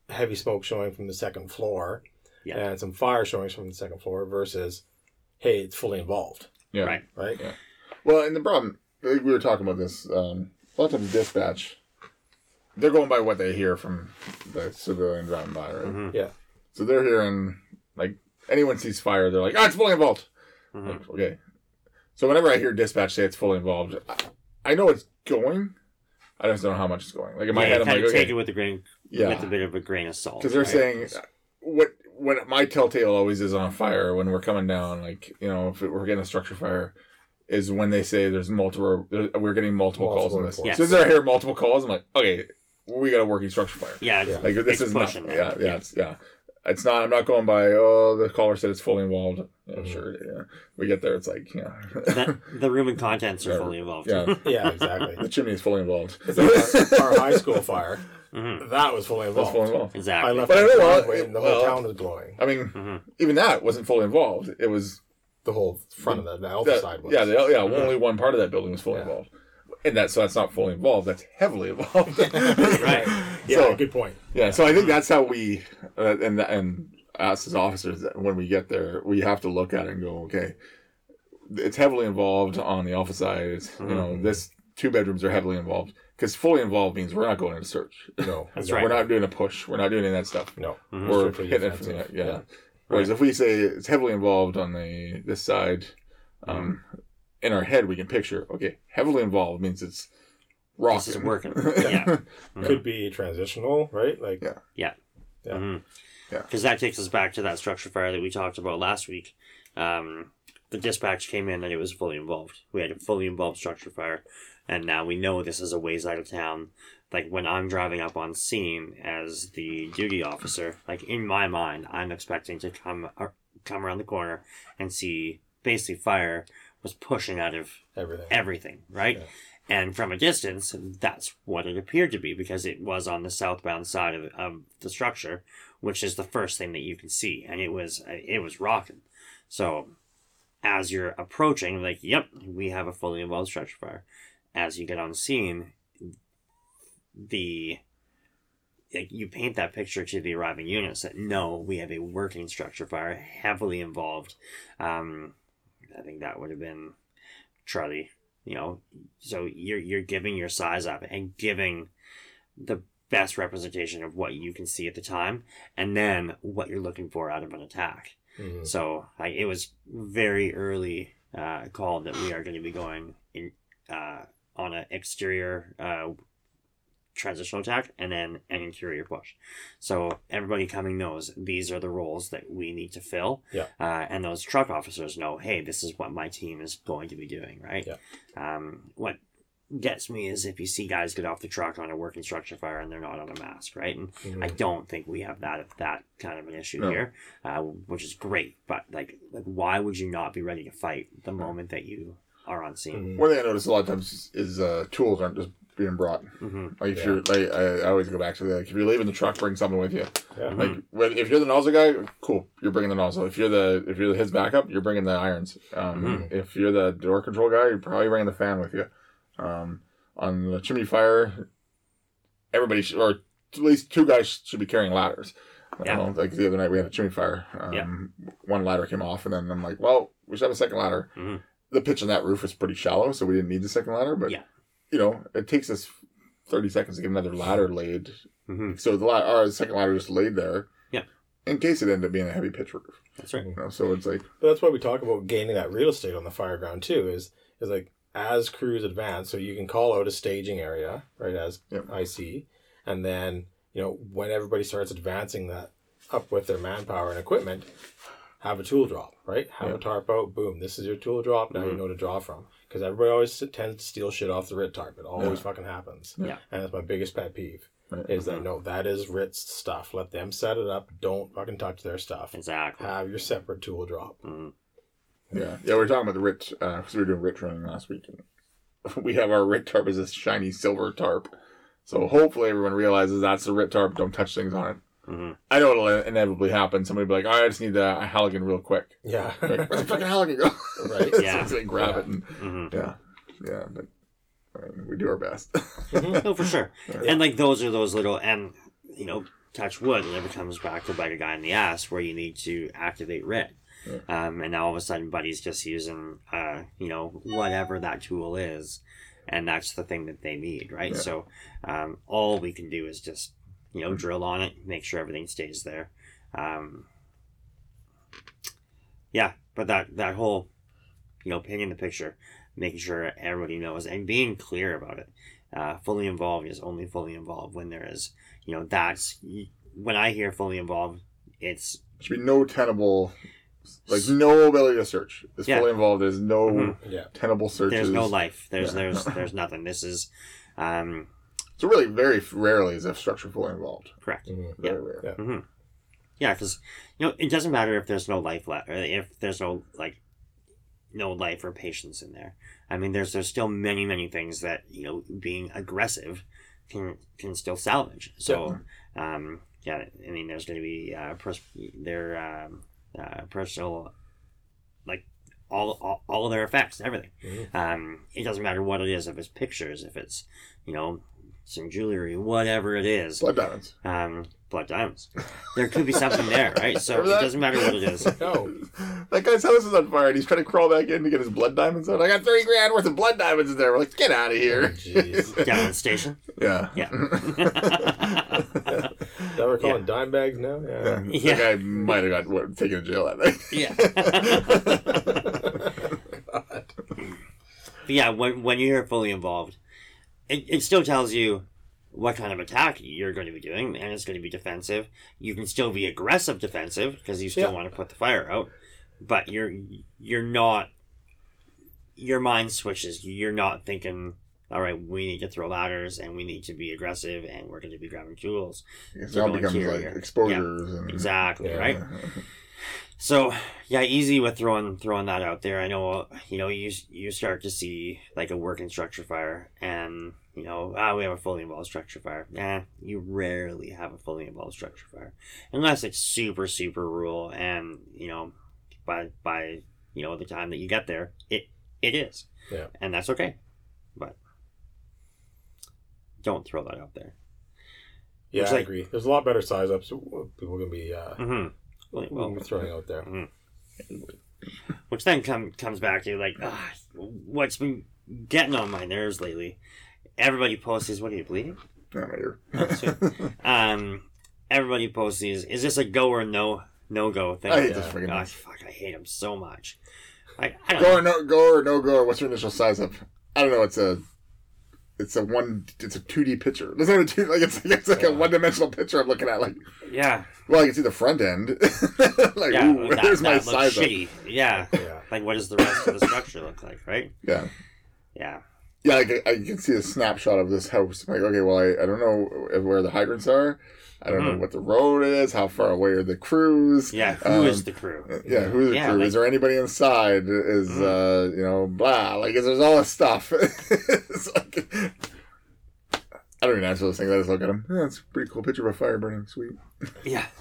heavy smoke showing from the second floor, Yeah. and some fire showing from the second floor. Versus, hey, it's fully involved, Yeah. Right. right? Yeah. Well, and the problem, we were talking about this, um, a lot of times dispatch, they're going by what they hear from the civilian driving by, right? Mhm. Yeah. So they're hearing, like, anyone sees fire, they're like, ah, it's fully involved. Mhm. Like, okay. So whenever I hear dispatch say it's fully involved, I, I know it's going. I just don't know how much it's going. Like in my yeah, head, I'm kind like, of take okay, it with a grain, yeah, with a bit of a grain of salt. because they're right? saying what what my telltale always is on fire when we're coming down, like you know, if we're getting a structure fire, is when they say there's multiple, uh, we're getting multiple, calls on this. reports. As soon as I hear multiple calls, I'm like, okay, we got a working structure fire. Yeah, Yeah. Like this It's is not, yeah, yeah, Yeah. it's, yeah. It's not. I'm not going by. Oh, the caller said it's fully involved. Yeah, Mhm. Sure. Yeah. We get there. It's like, yeah, that, the room and contents are Yeah. fully involved. yeah. Yeah, exactly. The chimney is fully involved. It's like our, our high school fire. Mhm. That was fully That's involved. fully involved. I Exactly. left But I the know what- driveway and the whole well- town was glowing. I mean, Mhm. even that wasn't fully involved. It was The whole front of the, the alpha that- side was. yeah, the, yeah. Only one part of that building was fully Yeah. involved, and that so that's not fully involved. That's heavily involved. Right. yeah, So- good point. Yeah, so I think that's how we, uh, and and us as officers, when we get there, we have to look at it and go, okay, it's heavily involved on the alpha side. It's, You know, Mhm. this two bedrooms are heavily involved because fully involved means we're not going into search. No, That's right. We're not doing a push. We're not doing any of that stuff. No, Mhm. We're Strictly hitting it from the yeah. Yeah. Whereas if we say it's heavily involved on the this side, um, in our head we can picture okay, heavily involved means it's rocking. This is working. Yeah. could be transitional, right? Like Yeah. Yeah. Mhm. Yeah. Because that takes us back to that structure fire that we talked about last week. Um, the dispatch came in and it was fully involved. We had a fully involved structure fire, and now we know this is a ways out of town. Like when I'm driving up on scene as the duty officer, like in my mind, I'm expecting to come ar- come around the corner and see basically fire was pushing out of everything. everything, right? Yeah. And from a distance, that's what it appeared to be because it was on the southbound side of, of the structure, which is the first thing that you can see, and it was it was rocking. So, as you're approaching, like, yep, we have a fully involved structure fire. As you get on scene, the you paint that picture to the arriving units that no, we have a working structure fire, heavily involved. Um, I think that would have been Charlie. You know, so you're you're giving your size up and giving the best representation of what you can see at the time, and then what you're looking for out of an attack. Mhm. So like it was very early uh, called that we are going to be going in uh, on an exterior uh, transitional attack and then an interior push. So everybody coming knows these are the roles that we need to fill. Yeah. Uh, and those truck officers know, hey, this is what my team is going to be doing, right? Yeah. Um, what gets me is if you see guys get off the truck on a working structure fire and they're not on a mask, right? And I Mhm. don't think we have that that kind of an issue No. here, uh, which is great. But like, like, why would you not be ready to fight the moment that you are on scene? Mhm. One thing I notice a lot of times is, is uh, tools aren't just being brought. hmm Like if Yeah. you're like I, I always go back to the like if you're leaving the truck, bring something with you. Yeah. Like when, if you're the nozzle guy, cool, you're bringing the nozzle. If you're the if you're his backup, you're bringing the irons. Um, Mhm. If you're the door control guy, you're probably bringing the fan with you. Um, on the chimney fire, everybody should, or at least two guys should be carrying ladders. Yeah. know, like the other night we had a chimney fire. Um, One ladder came off, and then I'm like, well, we should have a second ladder. Mhm. The pitch on that roof was pretty shallow, so we didn't need the second ladder. But Yeah. You know, it takes us 30 seconds to get another ladder laid. hmm So the, la- or the second ladder just laid there. Yeah. In case it ended up being a heavy pitch roof. That's right. You know, so it's like, But that's why we talk about gaining that real estate on the fire ground too. Is is like as crews advance, so you can call out a staging area, right? As Yep. I see, and then you know when everybody starts advancing that up with their manpower and equipment, have a tool drop, right? Have Yeah. a tarp out. Boom, this is your tool drop. Now you Mhm. know to draw from. Because everybody always tends to steal shit off the RIT tarp. It always Yeah. fucking happens. Yeah. And that's my biggest pet peeve. Right. Is that no, that is RIT's stuff. Let them set it up. Don't fucking touch their stuff. Exactly. Have your separate tool drop. Mhm. yeah. Yeah, we were talking about the RIT, because we were doing RIT running last week. And we have our RIT tarp as this shiny silver tarp. So hopefully everyone realizes that's the RIT tarp. Don't touch things on it. Hmm I know it'll inevitably happen. Somebody will be like, "Oh, I just need the Halligan real quick." Yeah. Like, Where's the fucking Halligan go? Right. Yeah. so they grab Yeah. it and hmm yeah, yeah. But I mean, we do our best. No, for sure. And like those are those little and you know, touch wood, it never comes back to bite a guy in the ass where you need to activate RIT. Um, and now all of a sudden, Buddy's just using, uh, you know, whatever that tool is, and that's the thing that they need, right? Yeah. So, um, all we can do is just, you know, drill on it, make sure everything stays there. Um, yeah, but that that whole, you know, painting the picture, making sure everybody knows, and being clear about it. Uh, fully involved is only fully involved when there is, you know, that's when I hear fully involved, it's should be no tenable, like no ability to search. It's Yeah. fully involved. There's no Mhm. Yeah. tenable searches. there's no life. There's Yeah. there's there's nothing. This is, um, So really, very rarely is a structure fully involved. correct. Mhm. Very rare. Yeah. hmm Yeah, because you know it doesn't matter if there's no life left, or if there's no like no life or patience in there. I mean, there's there's still many many things that you know being aggressive can can still salvage. So, um, yeah, I mean, there's going to be uh, pers- their um, uh, personal like all, all all of their effects, everything. Mhm. Um, it doesn't matter what it is. If it's pictures, if it's you know some jewelry, whatever it is Blood diamonds. um, blood diamonds. There could be something there, right? So it doesn't matter what it is. No. That guy's house is on fire and he's trying to crawl back in to get his blood diamonds out. I got 30 grand worth of blood diamonds in there. We're like, get out of Oh, here. jeez. Down at the station. yeah. Yeah. Now we're calling dime bags now? Yeah. Yeah. Yeah. The guy might have got what, taken to jail that night. yeah. But yeah, when when you're fully involved, it, it still tells you what kind of attack you're going to be doing, and it's going to be defensive. You can still be aggressive defensive because you still Yeah. want to put the fire out, but you're you're not. Your mind switches. You're not thinking, all right, we need to throw ladders and we need to be aggressive and we're going to be grabbing tools. It all becomes interior. like exposures and Exactly, Yeah. right? So yeah, easy with throwing throwing that out there. I know you know you you start to see like a working structure fire, and you know ah we have a fully involved structure fire. Nah, you rarely have a fully involved structure fire unless it's super super rural, and you know by by you know the time that you get there, it it is. Yeah. and that's okay, but don't throw that out there. Yeah, Looks I like- agree. There's a lot better size ups people can be uh, Mm-hmm. Will be throwing out there. Which then come, comes back to like, ah, what's been getting on my nerves lately. Everybody posts these. What are you bleeding? Not my Um, everybody posts these. Is this a go or no no go thing? I hate Yeah. this freaking Gosh, fuck, I hate them so much. Like, I don't Go know. or no go or no go or what's your initial size up? I don't know, it's a it's a one it's a two D picture. It's not a two like it's, it's like a one dimensional picture I'm looking at like Yeah, well I can see the front end. like yeah. ooh, that, where's that my looks size up? Yeah. Yeah. Like, what does the rest of the structure look like? Right? Yeah. Yeah. Yeah, I can, I can see a snapshot of this house. I'm like, okay, well, I, I don't know where the hydrants are. I don't know Mhm. what the road is. How far away are the crews? Yeah. Who is Um, the crew? Yeah, who's the Yeah, crew? like- is there anybody inside? Is Mhm. uh, you know, blah. Like, is there's all this stuff? it's like, I don't even answer those things. I just look at them. Yeah, it's a pretty cool picture of a fire burning. Sweet. Yeah.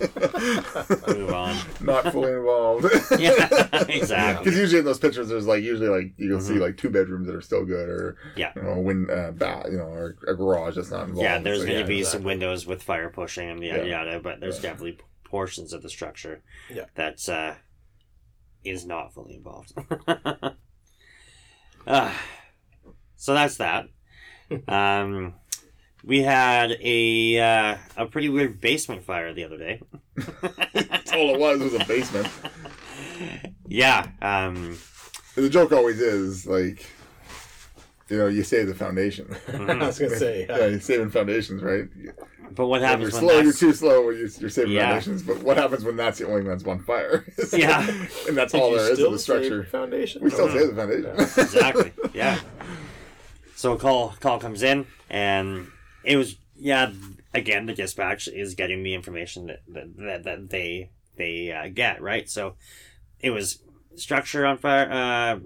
Move on. Not fully involved. Yeah, exactly. Because usually in those pictures, there's like usually like you'll see Mhm. like two bedrooms that are still good, or Yeah. you know, a wind, uh, bath, you know, or a garage that's not involved. Yeah, there's So, going to yeah, be some windows with fire pushing and yada Yeah. yada, but there's Yeah. definitely portions of the structure Yeah. that's uh, is not fully involved. uh, so that's that. um, we had a uh, a pretty weird basement fire the other day. That's all it was was a basement. yeah. Um, the joke always is like, you know, you save the foundation. mhm. I was gonna say. yeah, you're saving foundations, right? But what If you're happens when slow, you're that's too slow you're, you're saving Yeah. foundations. But what happens when that's the only one that's on fire? Yeah. and that's Did all there is still to the structure. save Foundation. We still Mhm. save the foundation. exactly. Yeah. So a call call comes in, and it was yeah. Again, the dispatch is getting the information that that, that, that they they uh, get right. So it was structure on fire. Uh,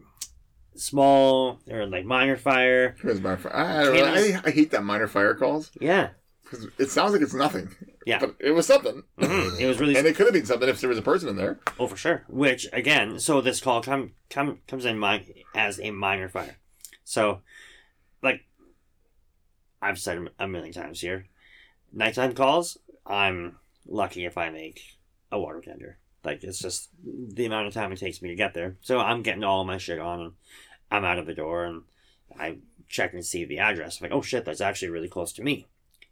small or like minor fire. Minor fire. I, I, I hate that minor fire calls Yeah, because it sounds like it's nothing. Yeah. But it was something. Mhm. it was really And it could have been something if there was a person in there. oh for sure. Which again, so this call come come comes in my as a minor fire. So, I've said a million times here, nighttime calls. I'm lucky if I make a water tender. Like it's just the amount of time it takes me to get there. So I'm getting all my shit on, and I'm out of the door, and I check and see the address. I'm like, oh shit, that's actually really close to me.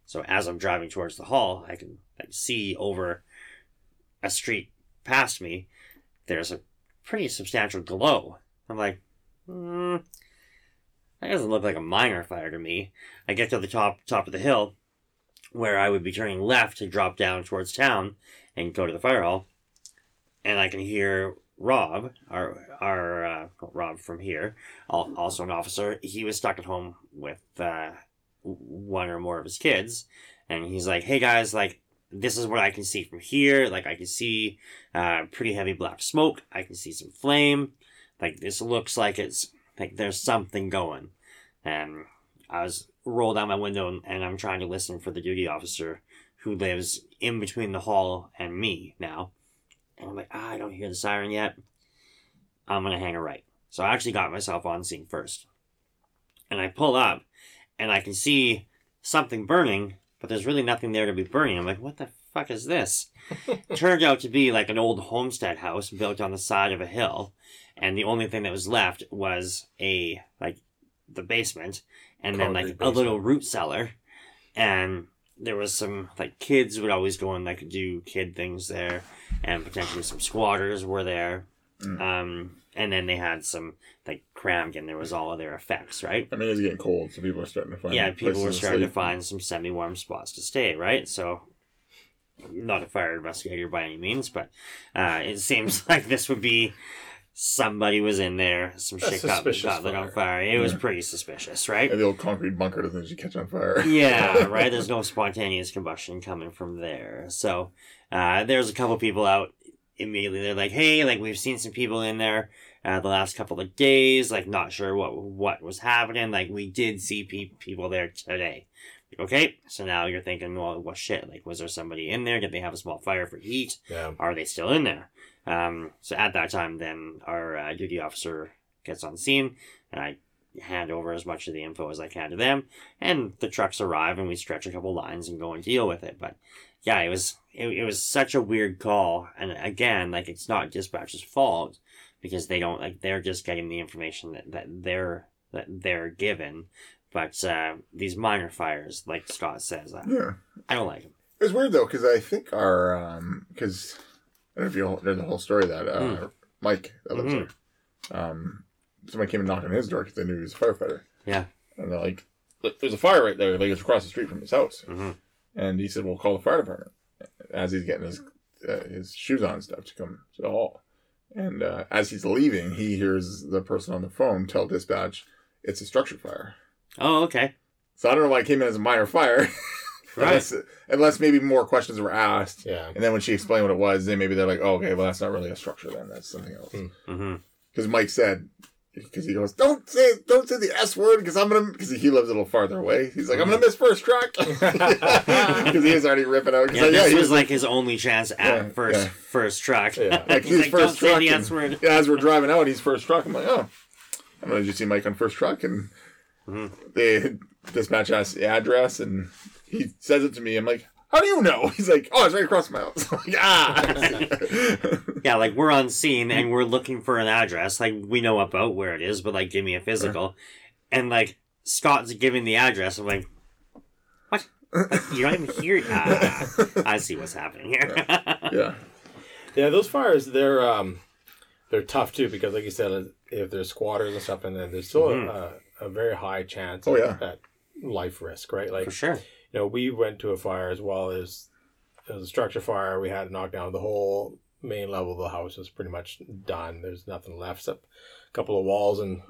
So as I'm driving towards the hall, I can like see over a street past me. There's a pretty substantial glow. I'm like, hmm, that doesn't look like a minor fire to me. I get to the top top of the hill, where I would be turning left to drop down towards town and go to the fire hall, and I can hear Rob, our our uh, Rob from here, also an officer. He was stuck at home with uh, one or more of his kids, and he's like, "Hey guys, like." This is what I can see from here. Like I can see uh, pretty heavy black smoke. I can see some flame. Like this looks like it's like there's something going. And I was roll down my window and I'm trying to listen for the duty officer who lives in between the hall and me now. And I'm like, ah, I don't hear the siren yet. I'm gonna hang a right. So I actually got myself on scene first. And I pull up and I can see something burning, but there's really nothing there to be burning. I'm like, what the fuck is this? Turned out to be like an old homestead house built on the side of a hill. And the only thing that was left was a like the basement and then like Concrete a little root cellar. And there was some like kids would always go and like do kid things there and potentially some squatters were there. Mm. Um and then they had some like crammed in there was all of their effects, right? I mean, it's getting cold, so people are starting to find. yeah, people were starting to sleep. find some semi warm spots to stay, right? So not a fire investigator by any means, but uh, it seems like this would be somebody was in there, some A shit got, suspicious got lit on fire. fire. It was pretty suspicious, right? And the old concrete bunker doesn't usually catch on fire. yeah, right. There's no spontaneous combustion coming from there. So uh, there's a couple people out immediately. They're like, "Hey, like we've seen some people in there uh, the last couple of days. Like, not sure what what was happening. Like, we did see pe- people there today." Okay, so now you're thinking, well, what shit? Like, was there somebody in there? Did they have a small fire for heat? Yeah. Are they still in there? Um, so at that time, then our uh, duty officer gets on scene, and I hand over as much of the info as I can to them. And the trucks arrive, and we stretch a couple lines and go and deal with it. But yeah, it was it, it was such a weird call, and again, like it's not dispatch's fault because they don't like they're just getting the information that, that they're that they're given. But uh, these minor fires, like Scott says, I, Yeah. I don't like them. It's weird though, because I think our um, because I don't know if you know the whole story of that uh, Mm. Mike that lives Mhm. there. Um, somebody came and knocked on his door because they knew he was a firefighter. Yeah. And they're like, "There's a fire right there. Like it's across the street from his house." hmm And he said, "Well, call the fire department." As he's getting his uh, his shoes on and stuff to come to the hall, and uh, as he's leaving, he hears the person on the phone tell dispatch, "It's a structure fire." Oh, okay. So I don't know why it came in as a minor fire. Right. unless, unless maybe more questions were asked. Yeah. And then when she explained what it was, then maybe they're like, oh, okay, well, that's not really a structure then. That's something else. Hmm. hmm Because Mike said, because he goes, don't say, don't say the S word, because I'm going to, because he lives a little farther away. He's like, I'm going to miss first truck. Because he is already ripping out. 'cause Yeah, like, this he was like his only chance at Yeah, first yeah. first truck. Yeah. like He's his like, first don't truck. say the S word. yeah, as we're driving out, he's first truck. I'm like, oh, I'm going to just see Mike on first truck. And Mhm. they dispatch us the address, and he says it to me. I'm like, how do you know? He's like, oh, it's right across my house. Like, ah. Yeah, like we're on scene and we're looking for an address. Like we know about where it is, but like give me a physical. And like Scott's giving the address. I'm like, what? You don't even hear. Ah, I see what's happening here. yeah. Yeah, those fires they're um they're tough too because like you said if there's squatters and stuff in there there's still Mhm. a, a very high chance Oh, of yeah. that life risk, right? Like For sure. you know, we went to a fire as well as it was a structure fire. We had to knock down the whole main level of the house was pretty much done. There's nothing left except a couple of walls and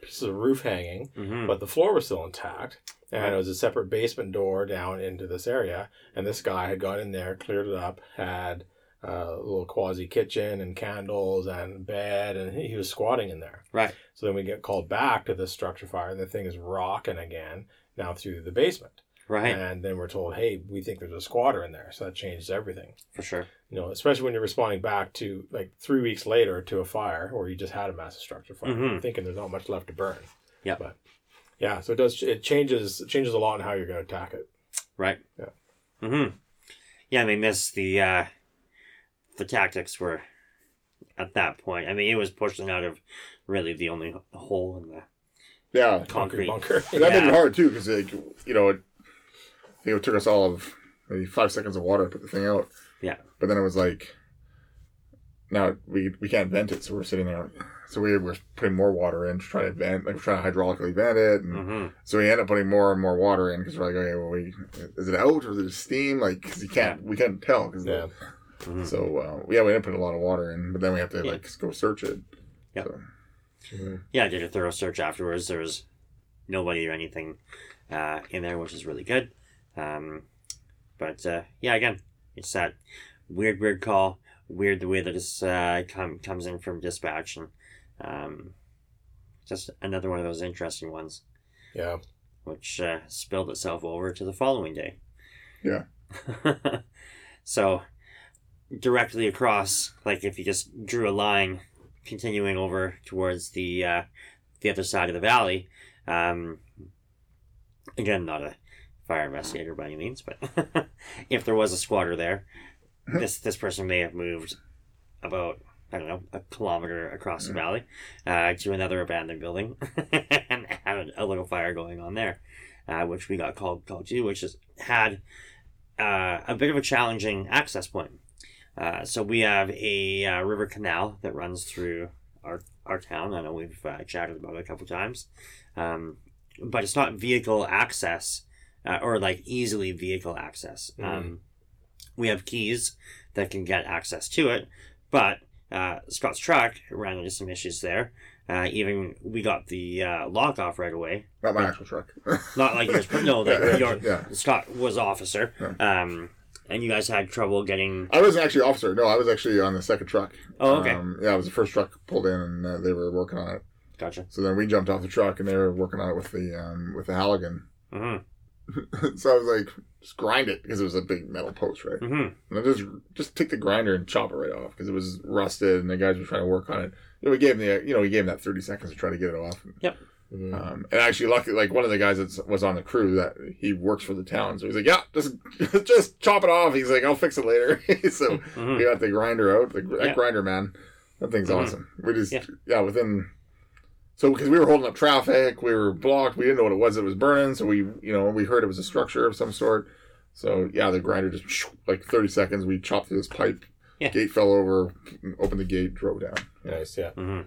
pieces of roof hanging, hmm but the floor was still intact. And it was a separate basement door down into this area. And this guy had gone in there, cleared it up, had a little quasi kitchen and candles and bed, and he was squatting in there. Right. So then we get called back to this structure fire, and the thing is rocking again now through the basement. Right. And then we're told, hey, we think there's a squatter in there. So that changes everything. For sure. You know, especially when you're responding back to like three weeks later to a fire or you just had a massive structure fire, Mhm. thinking there's not much left to burn. Yeah. But yeah, so it does, it changes, it changes a lot in how you're going to attack it. Right. Yeah. Mm-hmm. Yeah, I mean, this the uh, the tactics were at that point. I mean, it was pushing out of really the only hole in the Yeah, concrete. bunker. And that made Yeah. it hard too, because like you know, it, it took us all of maybe five seconds of water to put the thing out. Yeah. But then it was like, now we we can't vent it, so we're sitting there. So we were putting more water in to try to vent, like we're trying to hydraulically vent it, and Mm-hmm. so we end up putting more and more water in because we're like, okay, well, we is it out or is it steam? Like, because you can't, we can't tell. Cause Yeah. Mhm. So uh, yeah, we didn't put a lot of water in, but then we have to Yeah. like go search it. Yep. So, Mhm. Yeah, I did a thorough search afterwards. There was nobody or anything uh, in there, which is really good. Um, but uh, yeah, again, it's that weird, weird call. Weird the way that this uh, com- comes in from dispatch, and um, just another one of those interesting ones, Yeah. which uh, spilled itself over to the following day. Yeah. so directly across, like if you just drew a line continuing over towards the uh, the other side of the valley. Um, again, not a fire investigator by any means, but if there was a squatter there, this this person may have moved about I don't know a kilometer across the valley uh, to another abandoned building and had a little fire going on there, uh, which we got called called to, which has had uh, a bit of a challenging access point. Uh, so we have a uh, river canal that runs through our our town. I know we've uh, chatted about it a couple times, um, but it's not vehicle access uh, or like easily vehicle access. Um, we have keys that can get access to it, but uh, Scott's truck ran into some issues there. Uh, even we got the uh, lock off right away. not my actual truck. Not like yours, but no, like your yeah. Scott was officer. Um, and you guys had trouble getting. I wasn't actually officer. No, I was actually on the second truck. Oh, okay, Um, yeah, it was the first truck pulled in, and uh, they were working on it. gotcha. So then we jumped off the truck, and they were working on it with the um, with the Halligan. hmm so I was like, just grind it because it was a big metal post, right? hmm And I just just take the grinder and chop it right off because it was rusted, and the guys were trying to work on it. You know, we gave him the you know we gave him that thirty seconds to try to get it off. Mhm. Um, and actually, luckily, like one of the guys that was on the crew that he works for the town, so he's like, yeah, just just chop it off. He's like, I'll fix it later. so hmm we got the grinder out. The, that Yeah. grinder man, that thing's Mhm. awesome. We just Yeah. yeah, within. So because we were holding up traffic, we were blocked. We didn't know what it was that was burning. So we you know we heard it was a structure of some sort. So yeah, the grinder just like thirty seconds. We chopped through this pipe. Yeah. Gate fell over. Opened the gate. Drove down. Nice. Yeah. hmm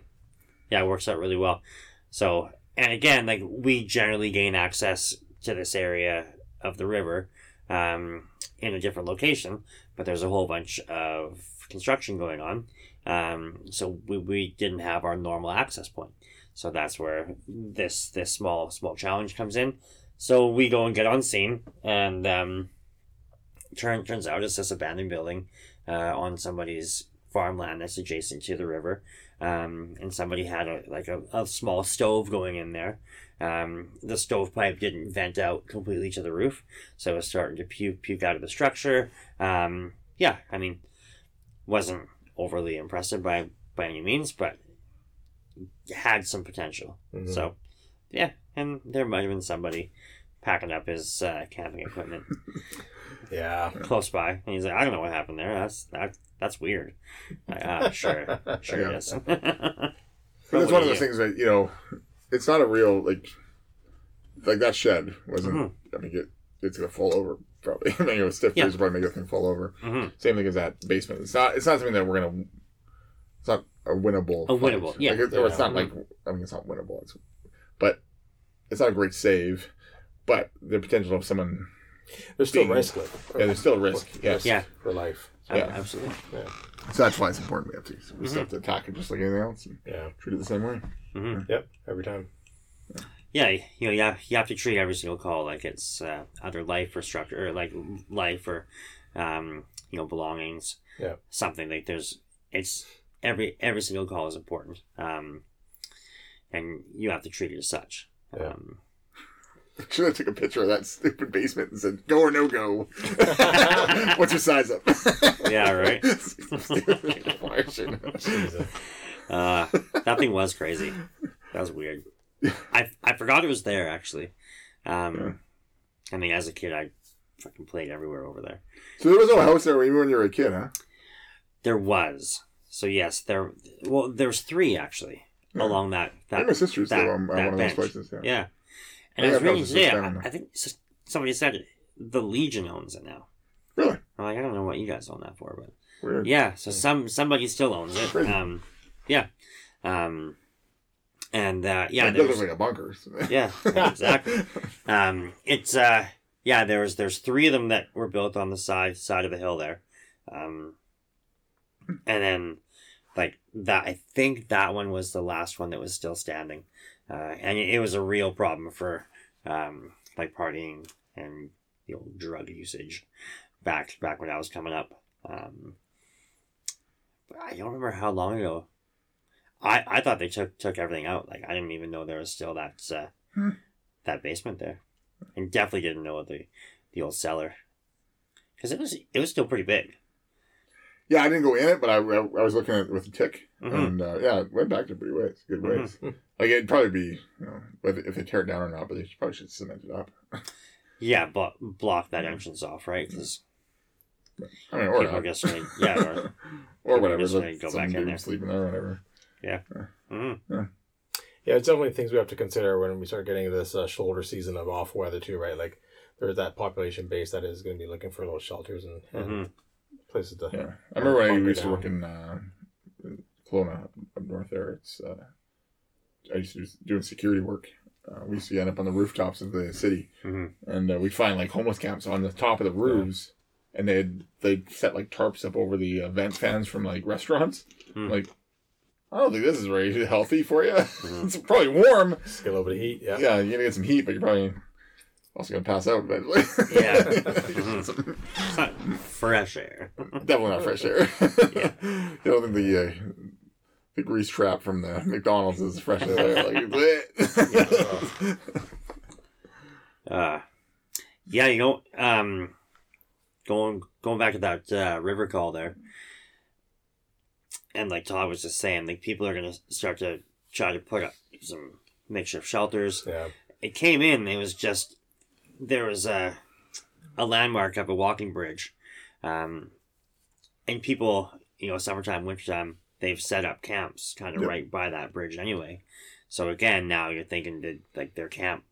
Yeah, it works out really well. So, and again, like we generally gain access to this area of the river um, in a different location, but there's a whole bunch of construction going on. Um, so we, we didn't have our normal access point. So that's where this this small small challenge comes in. So we go and get on scene, and um, turn turns out it's this abandoned building uh, on somebody's farmland that's adjacent to the river um, and somebody had a like a, a small stove going in there. Um, the stovepipe didn't vent out completely to the roof, so it was starting to puke puke out of the structure. Um, yeah, I mean, wasn't overly impressive by by any means, but had some potential. Mhm. So, yeah, and there might have been somebody packing up his uh, camping equipment Yeah. close by, and he's like, "I don't know what happened there. That's that that's weird." Like, ah, sure, sure it is. But it's one of those things that you know, it's not a real like, like that shed wasn't. Mhm. I mean, it, it's gonna fall over probably. I mean, it was stiff. Yeah. Yeah. probably make the thing fall over. hmm Same thing as that basement. It's not. It's not something that we're gonna. It's not a winnable. A fight. winnable, yeah. Like, or it's not like. I mean, it's not winnable. It's, but it's not a great save. But the potential of someone. There's still Being- risk. Like, Yeah, there's still a risk. Yes. Yeah. For life. Yeah. absolutely. So that's why it's important. We have to. We Mhm. still have to attack it just like anything else and Yeah. treat it the same way. Yep. Every time. Yeah, you know, you have, you have to treat every single call like it's uh, either life or structure, or like life or, um, you know belongings. Yeah. Something like there's it's every every single call is important. Um, and you have to treat it as such. Yeah. Um, Should have took a picture of that stupid basement and said, "Go or no go." What's your size up? Yeah, right. Fire shit. Jesus. uh, that thing was crazy. That was weird. I I forgot it was there actually. Um, I mean, as a kid, I fucking played everywhere over there. so there was no house there even when you were a kid, huh? There was. So yes, there. Well, there's three actually Yeah. along that. I that my sister's that- still on, on that one of those places. Yeah. Yeah. I And I was think that reading was today. just I. I think somebody said it, the Legion owns it now. Really I'm like, I don't know what you guys own that for, but weird. yeah. So some somebody still owns it. Um, yeah. Um, and uh, yeah, it there does was- look like a bunker. yeah, exactly. Um, it's uh, yeah. There's there's three of them that were built on the side side of the hill there, um, and then like that. I think that one was the last one that was still standing, uh, and it, it was a real problem for um, like partying and the old drug usage back back when I was coming up. Um, but I don't remember how long ago. I, I thought they took took everything out. Like I didn't even know there was still that uh, Hmm. that basement there, and definitely didn't know the the old cellar because it was it was still pretty big. Yeah, I didn't go in it, but I, I, I was looking at it with a tick, Mhm. and uh, yeah, it went back to pretty ways, good Mhm. ways. Like it'd probably be, you know, whether if they tear it down or not, but they probably should cement it up. Yeah, but block that entrance off, right? Because I mean, or people are not. just gonna yeah. Or, or whatever. just gonna go back in dude there. sleeping there or whatever. Mhm. Yeah, it's definitely things we have to consider when we start getting this uh, shoulder season of off weather too, right? Like there's that population base that is going to be looking for little shelters and, and Mhm. places to. Yeah, I remember when I Bunker used to work in uh, Kelowna up north there. It's uh, I used to do doing security work. Uh, we used to end up on the rooftops of the city, Mhm. and uh, we'd find like homeless camps on the top of the roofs, and they'd they'd set like tarps up over the uh, vent fans from like restaurants. Hmm. Like, I don't think this is very healthy for you. it's probably warm. Just get a little bit of heat. Yeah. Yeah, you're gonna get some heat, but you're probably also gonna pass out eventually. Yeah. It's not fresh air. Definitely not fresh air. you don't think the uh, the grease trap from the McDonald's is fresh as air? Like, bleh. Uh, yeah, you know, um, going going back to that uh, river call there, and like Todd was just saying, like people are gonna start to try to put up some makeshift shelters. Yeah. It came in. It was just there was a a landmark up a walking bridge, um, and people, you know, summertime, wintertime, they've set up camps kind of Yep. right by that bridge anyway. So again, now you're thinking, did like their camp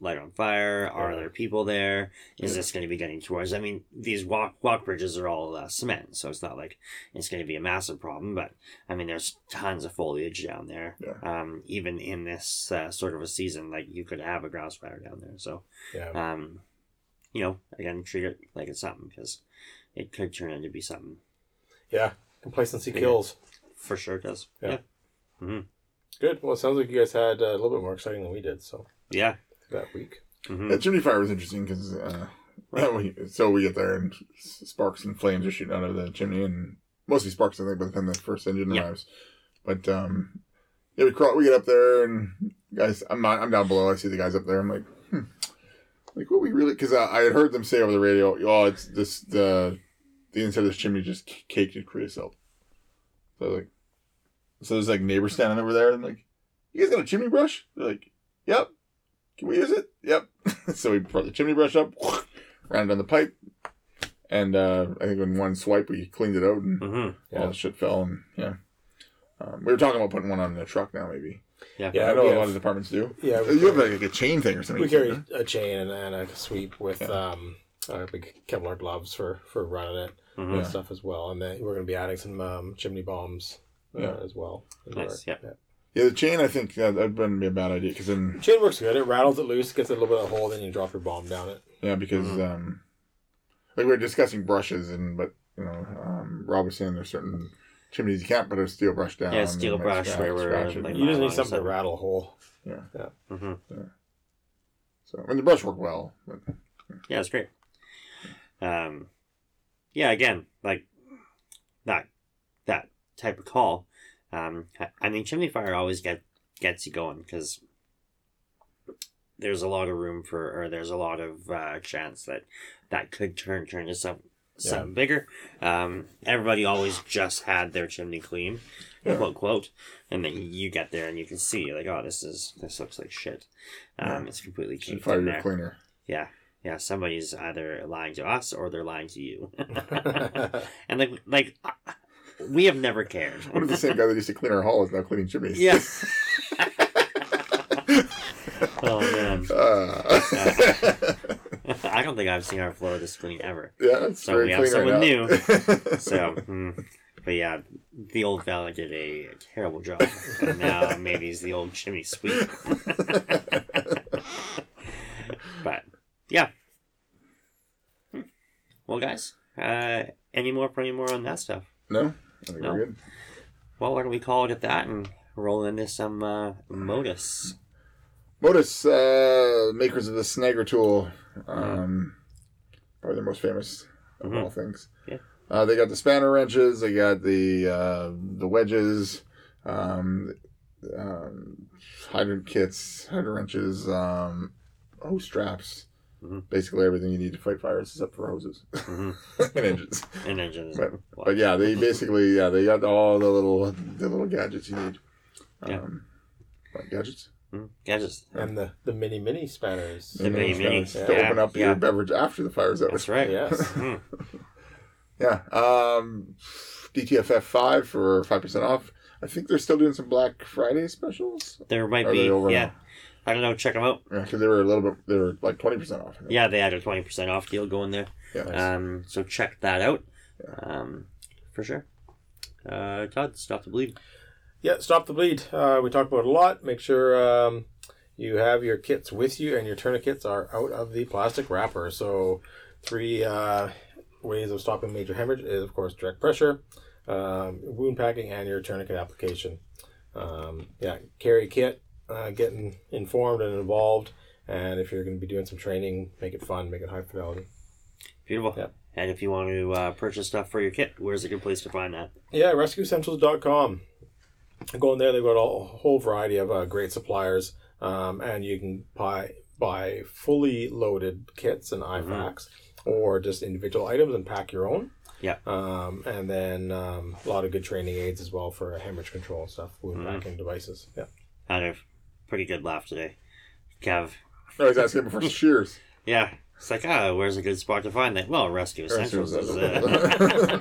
light on fire? Are Yeah. there people there? Is Yeah. this going to be getting towards? I mean, these walk walk bridges are all uh, cement, so it's not like it's going to be a massive problem. But I mean, there's tons of foliage down there. Yeah. Um, even in this uh, sort of a season, like you could have a grouse fire down there. So um, you know, again, treat it like it's something because it could turn into be something. Yeah. Complacency kills. For sure, it does. Yeah. Yeah. Good. Well, it sounds like you guys had uh, a little bit more exciting than we did. So Yeah. that week. hmm that chimney fire was interesting because uh, we, so we get there and sparks and flames are shooting out of the chimney and mostly sparks I think by the time the first engine Yeah. arrives. But um, yeah, we crawl, we get up there and guys, I'm not, I'm down below. I see the guys up there. I'm like, hmm. like what we really because I, I had heard them say over the radio, oh, it's this the the inside of this chimney just c- caked in creosote. So I was like, so there's like neighbors standing over there and like, you guys got a chimney brush? They're like, yep. Can we use it? Yep. so we brought the chimney brush up, ran it down the pipe, and uh, I think in one swipe we cleaned it out and hmm Yeah. all the shit fell. And yeah, um, we were talking about putting one on the truck now. Maybe Yeah. Yeah, I know a have- lot of departments do. Yeah. You have like a chain thing or something. We carry a chain and, and a sweep with Yeah. um, uh, big Kevlar gloves for, for running it hmm and stuff as well. And then we're going to be adding some um, chimney bombs Yeah. as well. into Nice, our- yeah. Yeah, the chain. I think uh, that wouldn't be a bad idea because then Chain works good. It rattles it loose, gets a little bit of a hole, then you drop your bomb down it. yeah because Mhm. um, like we were discussing brushes and but you know um, Rob was saying there's certain chimneys you can't put a steel brush down. Yeah, steel brush scratch- where we're, scratch like, You just need something to rattle a hole. hmm yeah. So I mean the brush worked well. But Yeah, it's great. Um, yeah, again, like that that type of call. Um, I- mean, chimney fire always get gets you going because there's a lot of room for, or there's a lot of uh, chance that that could turn turn into some something bigger. Um, everybody always just had their chimney clean, Yeah. quote quote, and then you get there and you can see like, oh, this is this looks like shit. Um, Yeah. it's completely caked fire in there. cleaner. Yeah, yeah. Somebody's either lying to us or they're lying to you, and like like we have never cared. What if the same guy that used to clean our hall is now cleaning chimneys? Yes. oh man, Uh, I don't think I've seen our floor this clean ever. yeah, it's So very we have clean someone right new. So, mm, but yeah, the old fella did a terrible job, and now maybe he's the old chimney sweep. but yeah. Hmm. Well, guys, uh, any more any more on that stuff? no, I think No. we're good. Well, why don't we call it at that and roll into some uh, modus? Modus, uh, makers of the Snagger tool, um, probably the most famous of Mhm. all things. Yeah. Uh, they got the spanner wrenches. They got the uh, the wedges, um, um, hydrant kits, hydrant wrenches, um, hose straps. Mhm. Basically everything you need to fight fires except for hoses hmm and engines. And engines. But, but yeah, they basically yeah they got all the little the little gadgets you need. Yeah. Um, what, gadgets. Mhm. Gadgets. and the, the mini mini spanners. The mini mini, to yeah, open up yeah. your beverage after the fire's out. That's right. Yes. Mhm. Yeah. Um, DTFF five for five percent off. I think they're still doing some Black Friday specials. There might Are be. they over Yeah. Now? I don't know. Check them out. Yeah, because they were a little bit. They were like twenty percent off. Yeah, they had a twenty percent off deal going there. Yeah. Um, so check that out. Um, for sure. Uh, Todd, stop the bleed. Yeah, stop the bleed. Uh, we talked about it a lot. Make sure um, you have your kits with you, and your tourniquets are out of the plastic wrapper. So, three uh, ways of stopping major hemorrhage is, of course, direct pressure, um, wound packing, and your tourniquet application. Um, yeah, carry kit, uh, getting informed and involved. And if you're going to be doing some training, make it fun, make it high fidelity. Beautiful. Yep. And if you want to uh, purchase stuff for your kit, where's a good place to find that? Yeah, rescueessentials.com. Go in there, they've got a whole variety of uh, great suppliers, um, and you can buy buy fully loaded kits and IFAKs or just individual items and pack your own. Yeah. Um, and then um, a lot of good training aids as well for hemorrhage control and stuff, wound Mhm. packing devices. Yeah. Had a pretty good laugh today. Kev. No, he's asking for shears. Yeah. It's like, ah, where's a good spot to find that? Well, Rescue Rescue Essentials is. Essentials.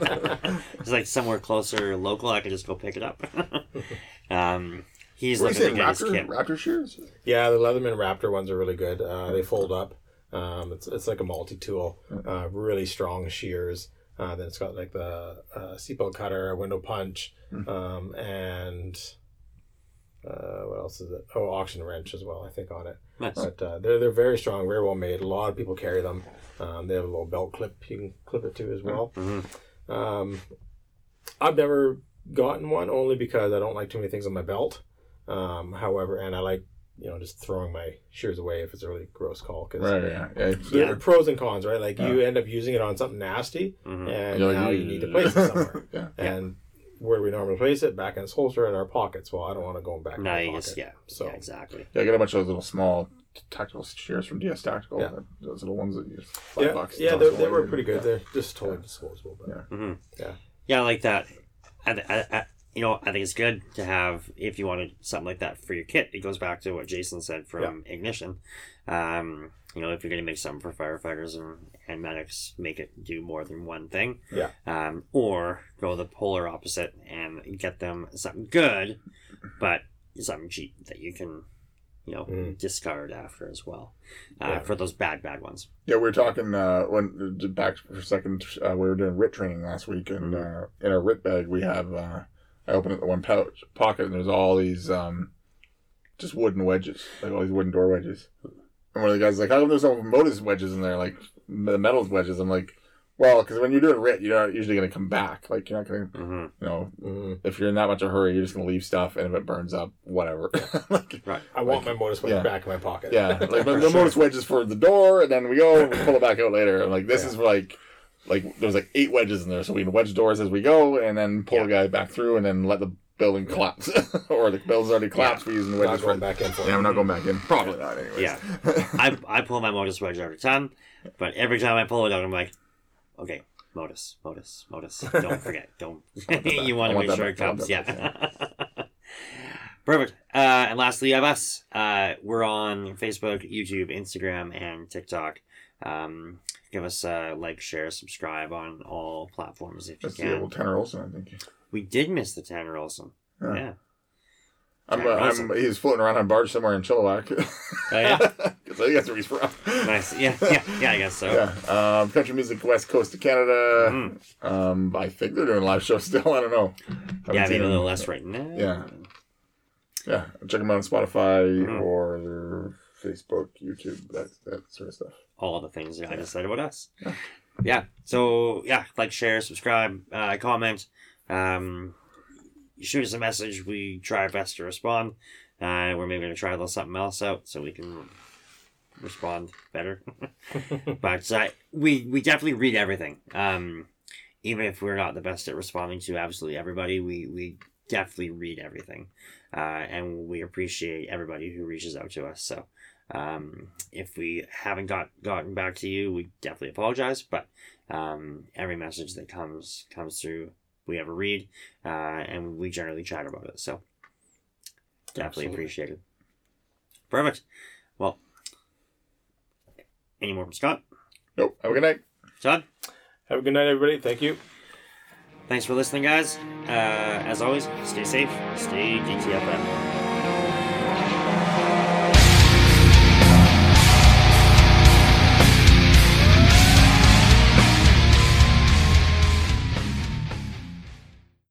Uh, it's like somewhere closer, local. I can just go pick it up. um, he's What are you looking saying? to get his Raptor, kit. Raptor shears? Yeah, the Leatherman Raptor ones are really good. Uh, they fold up. Um, it's, it's like a multi tool, uh, really strong shears. Uh, then it's got like the uh, seatbelt cutter, a window punch, um, and uh, what else is it? Oh, oxygen wrench as well, I think, on it. Nice. But uh, they're, they're very strong, very well made. A lot of people carry them. Um, they have a little belt clip you can clip it to as well. Mhm. Um, I've never gotten one only because I don't like too many things on my belt. Um, however, and I like you know just throwing my shears away if it's a really gross call because Right, yeah. yeah. there Yeah. are pros and cons, right? Like you end up using it on something nasty, Mhm. and You're like, now you need to place it somewhere. yeah. And where do we normally place it? Back in its holster in our pockets. Well, I don't want to go back in my pocket. yeah. So yeah, exactly. Yeah, I got a bunch of those little small tactical shears from DS Tactical. Yeah. Those little ones that you just five yeah, bucks. yeah, toss they, they were pretty good. Yeah. They're just totally disposable. But Yeah. hmm Yeah. Yeah, I like that. I, I, I, you know, I think it's good to have if you wanted something like that for your kit. It goes back to what Jason said from Ignition. Um, you know, if you're going to make something for firefighters and, and medics, make it do more than one thing. Yeah. Um, or go the polar opposite and get them something good, but something cheap that you can, you know, Mhm. discard after as well. Uh, Yeah. For those bad, bad ones. Yeah, we were talking uh, when back for a second. Uh, we were doing RIT training last week, and uh, in our RIT bag we have. Uh, I open it the one pouch pocket, and there's all these um, just wooden wedges, like all these wooden door wedges. And one of the guys is like, "How come there's no Modus wedges in there, like the metals wedges?" I'm like, "Well, because when you're doing RIT, you're not usually going to come back. Like you're not going to, hmm you know, Mhm. if you're in that much of a hurry, you're just going to leave stuff, and if it burns up, whatever. like, Right. I want my Modus wedge yeah. back in my pocket. yeah, like the, the Modus wedge is for the door, and then we go and we pull it back out later. And like this Yeah. is for like like there was like eight wedges in there, so we can wedge doors as we go, and then pull Yeah. the guy back through, and then let the building collapse, or the building's already collapsed. We're using the Not wedges going for back in for Yeah. I'm not going back in. Probably not, anyways. Yeah. I, I pull my Modus wedge a ton, but every time I pull it out, I'm like, okay, Modus, Modus, Modus. Don't forget. Don't. want you want to want make sure it back. Comes. Yeah. Perfect. Uh, and lastly, you have us. Uh, we're on Facebook, YouTube, Instagram, and TikTok. Um, give us a like, share, subscribe on all platforms if you That's the can. old Tanner Olson, I think. We did miss the Tanner Olson. Yeah. Yeah. I'm, Tanner uh, Olson. I'm, he's floating around on a barge somewhere in Chilliwack. Oh, yeah? Because I think that's where he's from. Nice. Yeah, yeah, yeah. I guess so. Yeah. Um, country music, west coast of Canada. Mhm. Um, I think they're doing live shows still. I don't know. Haven't Yeah, seen maybe a them. little less right now. Yeah. Yeah, check them out on Spotify Mhm. or Facebook, YouTube, that that sort of stuff. all the things that I just said about us. Yeah. Yeah. So yeah, like, share, subscribe, uh, comment. Um, shoot us a message. We try our best to respond. Uh, we're maybe gonna try a little something else out so we can respond better. but uh, we we definitely read everything. Um, even if we're not the best at responding to absolutely everybody, we we definitely read everything, uh, and we appreciate everybody who reaches out to us. So. Um, if we haven't got gotten back to you, we definitely apologize. But um, every message that comes comes through, we have a read, uh, and we generally chat about it. So definitely Absolutely. appreciate it. Perfect. Well, any more from Scott? Nope. Have a good night. Todd? Have a good night, everybody. Thank you. Thanks for listening, guys. Uh, as always, stay safe, stay DTFM.